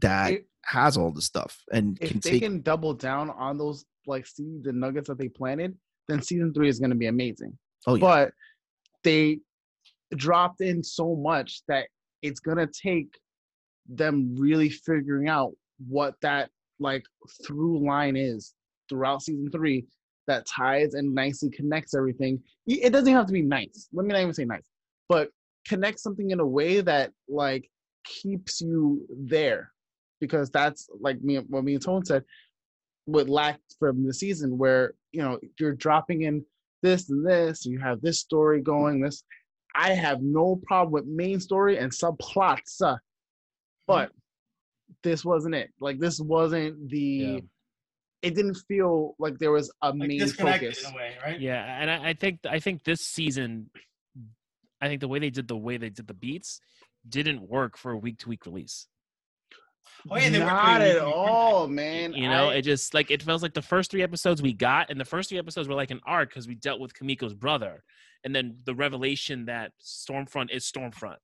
that It- has all this stuff and if can they take can double down on those like seeds and nuggets that they planted, then season three is going to be amazing. oh yeah But they dropped in so much that it's to take them really figuring out what that like through line is throughout season three that ties and nicely connects everything. It doesn't have to be nice. Let me not even say nice, but connect something in a way that like keeps you there because that's like me what me and Tone said what lacked from the season where you know you're dropping in this and this you have this story going this i have no problem with main story and subplots uh, but this wasn't it like this wasn't the Yeah. it didn't feel like there was a Like main focus in a way, right? Yeah, and I, I think I think this season, I think the way they did the way they did the beats didn't work for a week to week release. Oh yeah, they were not at all man You know, I- it just like it feels like the first three episodes we got, and the first three episodes were like an arc because we dealt with Kimiko's brother, and then the revelation that Stormfront is Stormfront.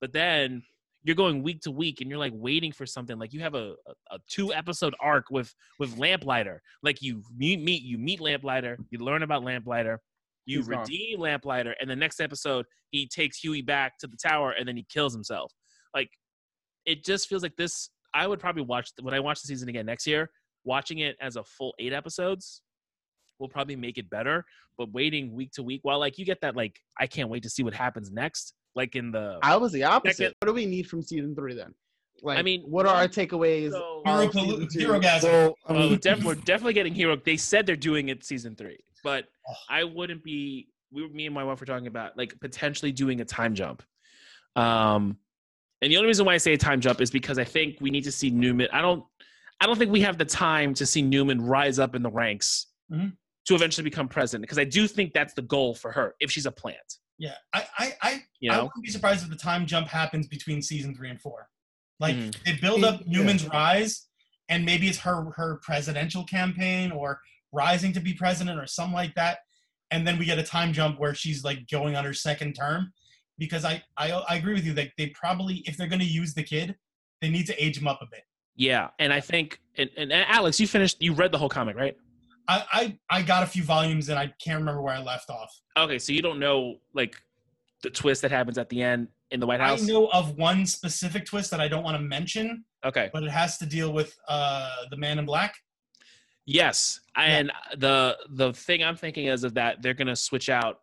But then you're going week to week, and you're like waiting for something. Like you have a, a, a two episode arc with with Lamplighter. Like you meet meet you meet Lamplighter, you learn about Lamplighter, you He's gone. redeem Lamplighter, and the next episode he takes Huey back to the tower, and then he kills himself. Like it just feels like this. I would probably watch when I watch the season again next year. Watching it as a full eight episodes will probably make it better. But waiting week to week, while like you get that like I can't wait to see what happens next. Like in the i was the opposite Second- what do we need from season three then like I mean, what are our takeaways so- Hero, of season Polu- two? Herogasm. so I Oh, mean, def- we're definitely getting hero. They said they're doing it season three, but Oh. I wouldn't be. We, me and my wife were talking about like potentially doing a time jump. Um, and the only reason why I say a time jump is because I think we need to see Neuman. I don't. I don't think we have the time to see Neuman rise up in the ranks Mhm. to eventually become president. Because I do think that's the goal for her if she's a plant. Yeah, I, I, I, You I wouldn't be surprised if the time jump happens between season three and four. Like Mhm. they build up Neuman's rise, and maybe it's her her presidential campaign or rising to be president or something like that, and then we get a time jump where she's like going on her second term. Because I I, I agree with you that they probably if they're going to use the kid, they need to age him up a bit. Yeah, and I think and, and, Alex, you finished. You read the whole comic, right? I, I I got a few volumes and I can't remember where I left off. Okay, so you don't know like the twist that happens at the end in the White House? I know of one specific twist that I don't want to mention, Okay. but it has to deal with uh the Man in Black. Yes, and the the thing I'm thinking is of that they're gonna switch out.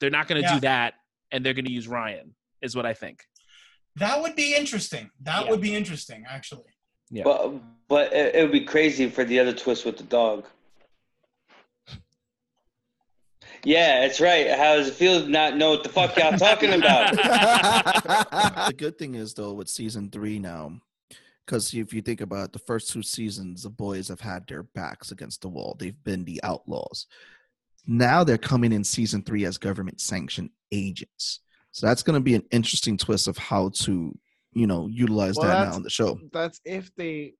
They're not gonna Yeah. do that, and they're gonna use Ryan. Is what I think. That would be interesting. That Yeah. would be interesting, actually. Yeah. But but it, it would be crazy for the other twist with the dog. Yeah, it's right. How does it feel to not know what the fuck y'all [laughs] talking about? the good thing is though with season three now, because if you think about it, the first two seasons, the boys have had their backs against the wall. They've been the outlaws. Now they're coming in season three as government sanctioned agents. So that's going to be an interesting twist of how to, you know, utilize Well, that now on the show. That's if they.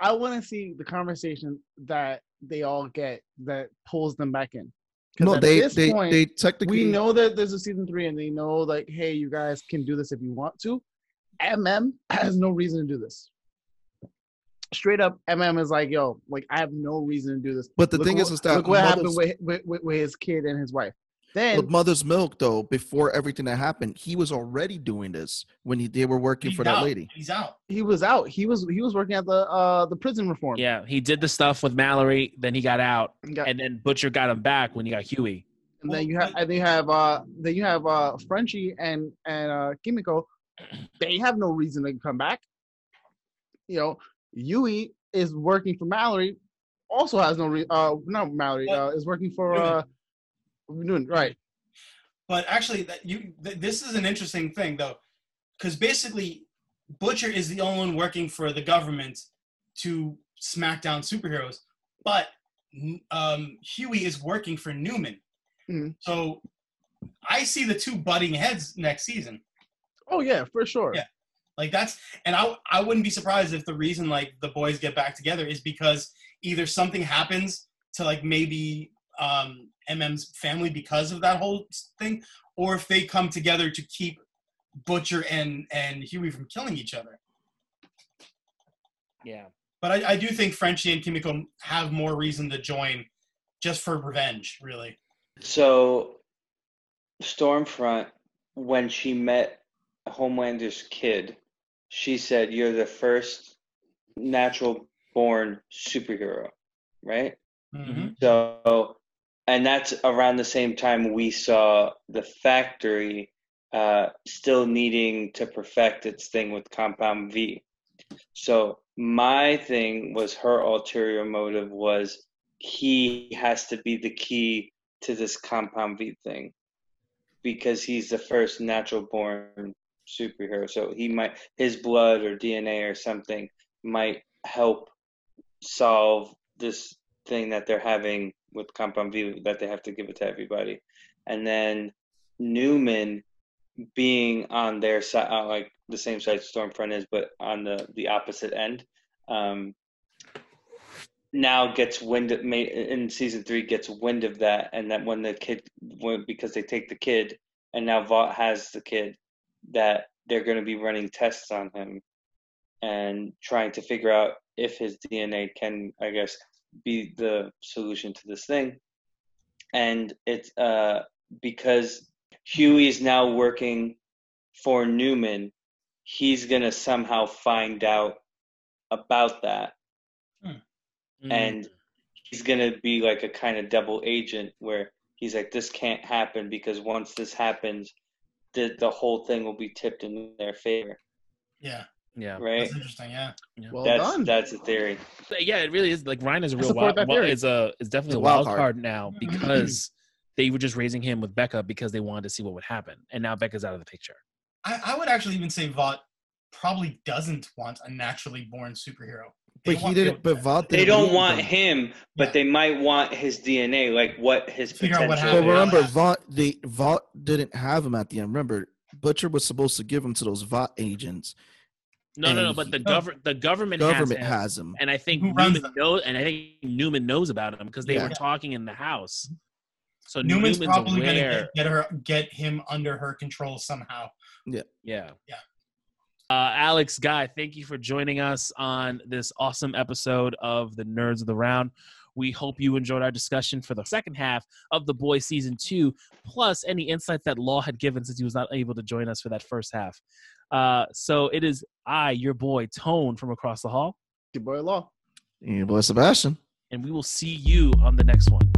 I want to see the conversation that they all get that pulls them back in. No, they they point, they technically we know that there's a season three, and they know like, hey, you guys can do this if you want to. MM has no reason to do this. Straight up, MM is like, yo, like I have no reason to do this. But the Look thing is, what- is that look what happened with, with, with, with his kid and his wife. Then with Mother's Milk though, before everything that happened, he was already doing this when he, they were working He's for that out. lady. He's out. he was out. He was he was working at the uh the prison reform. Yeah, he did the stuff with Mallory. Then he got out, Got- and then Butcher got him back when he got Huey. And Well, then you have but- and then you have uh then you have uh Frenchie and and uh Kimiko. They have no reason to come back. You know, Huey is working for Mallory, also has no re- uh not Mallory, uh is working for Neuman. uh Neuman, right. But actually, that you th- this is an interesting thing though, because basically, Butcher is the only one working for the government to smack down superheroes, but um, Huey is working for Neuman. Mhm. So I see the two butting heads next season. Oh yeah, for sure. Yeah. Like that's, and I I wouldn't be surprised if the reason like the boys get back together is because either something happens to like maybe um, MM's family because of that whole thing, or if they come together to keep Butcher and and Huey from killing each other. Yeah. But I, I do think Frenchie and Kimiko have more reason to join, just for revenge, really. So, Stormfront, when she met Homelander's kid, she said, "You're the first natural born superhero," right? Mhm. So, and that's around the same time we saw the factory uh, still needing to perfect its thing with Compound V. So, my thing was her ulterior motive was he has to be the key to this Compound V thing because he's the first natural born superhero. So, he might, his blood or DNA or something might help solve this thing that they're having with Compound V that they have to give it to everybody. And then Neuman being on their side, uh, like the same side Stormfront is, but on the, the opposite end, um, now gets wind of, in season three gets wind of that. And that when the kid, because they take the kid and now Vought has the kid, that they're going to be running tests on him and trying to figure out if his DNA can, I guess, be the solution to this thing. And it's uh, because Huey is now working for Neuman, he's going to somehow find out about that. Mm. And he's going to be like a kind of double agent where he's like, this can't happen because once this happens, the, the whole thing will be tipped in their favor. Yeah, yeah. Right? that's interesting. Yeah. Well that's done. that's a theory. yeah, it really is. Like Ryan is a real wild, that wild theory. is a is definitely a a wild wild card. card now [clears throat] because they were just raising him with Becca because they wanted to see what would happen, and now Becca's out of the picture. I, I would actually even say Vought probably doesn't want a naturally born superhero. They But he didn't. But Vought They didn't don't want them. him, but Yeah. they might want his DNA, like what his Figure out potential. what But happened. remember, Yeah. Vought, the Vought didn't have him at the end. Remember, Butcher was supposed to give him to those Vought agents. No, no, no. But the government, the government, Government has, him. has them. and I think Who runs Neuman them? knows, and I think Neuman knows about him because they Yeah. were talking in the house. So Neuman's, Neuman's, probably going to get, get her, get him under her control somehow. Yeah. Yeah. Yeah. Uh, Alex, Guy, thank you for joining us on this awesome episode of the Nerds of the Round. We hope you enjoyed our discussion for the second half of The Boys Season 2, plus any insights that Law had given since he was not able to join us for that first half. Uh, so it is I, your boy, Tone from across the hall, Your boy Law. And your boy Sebastian. and we will see you on the next one.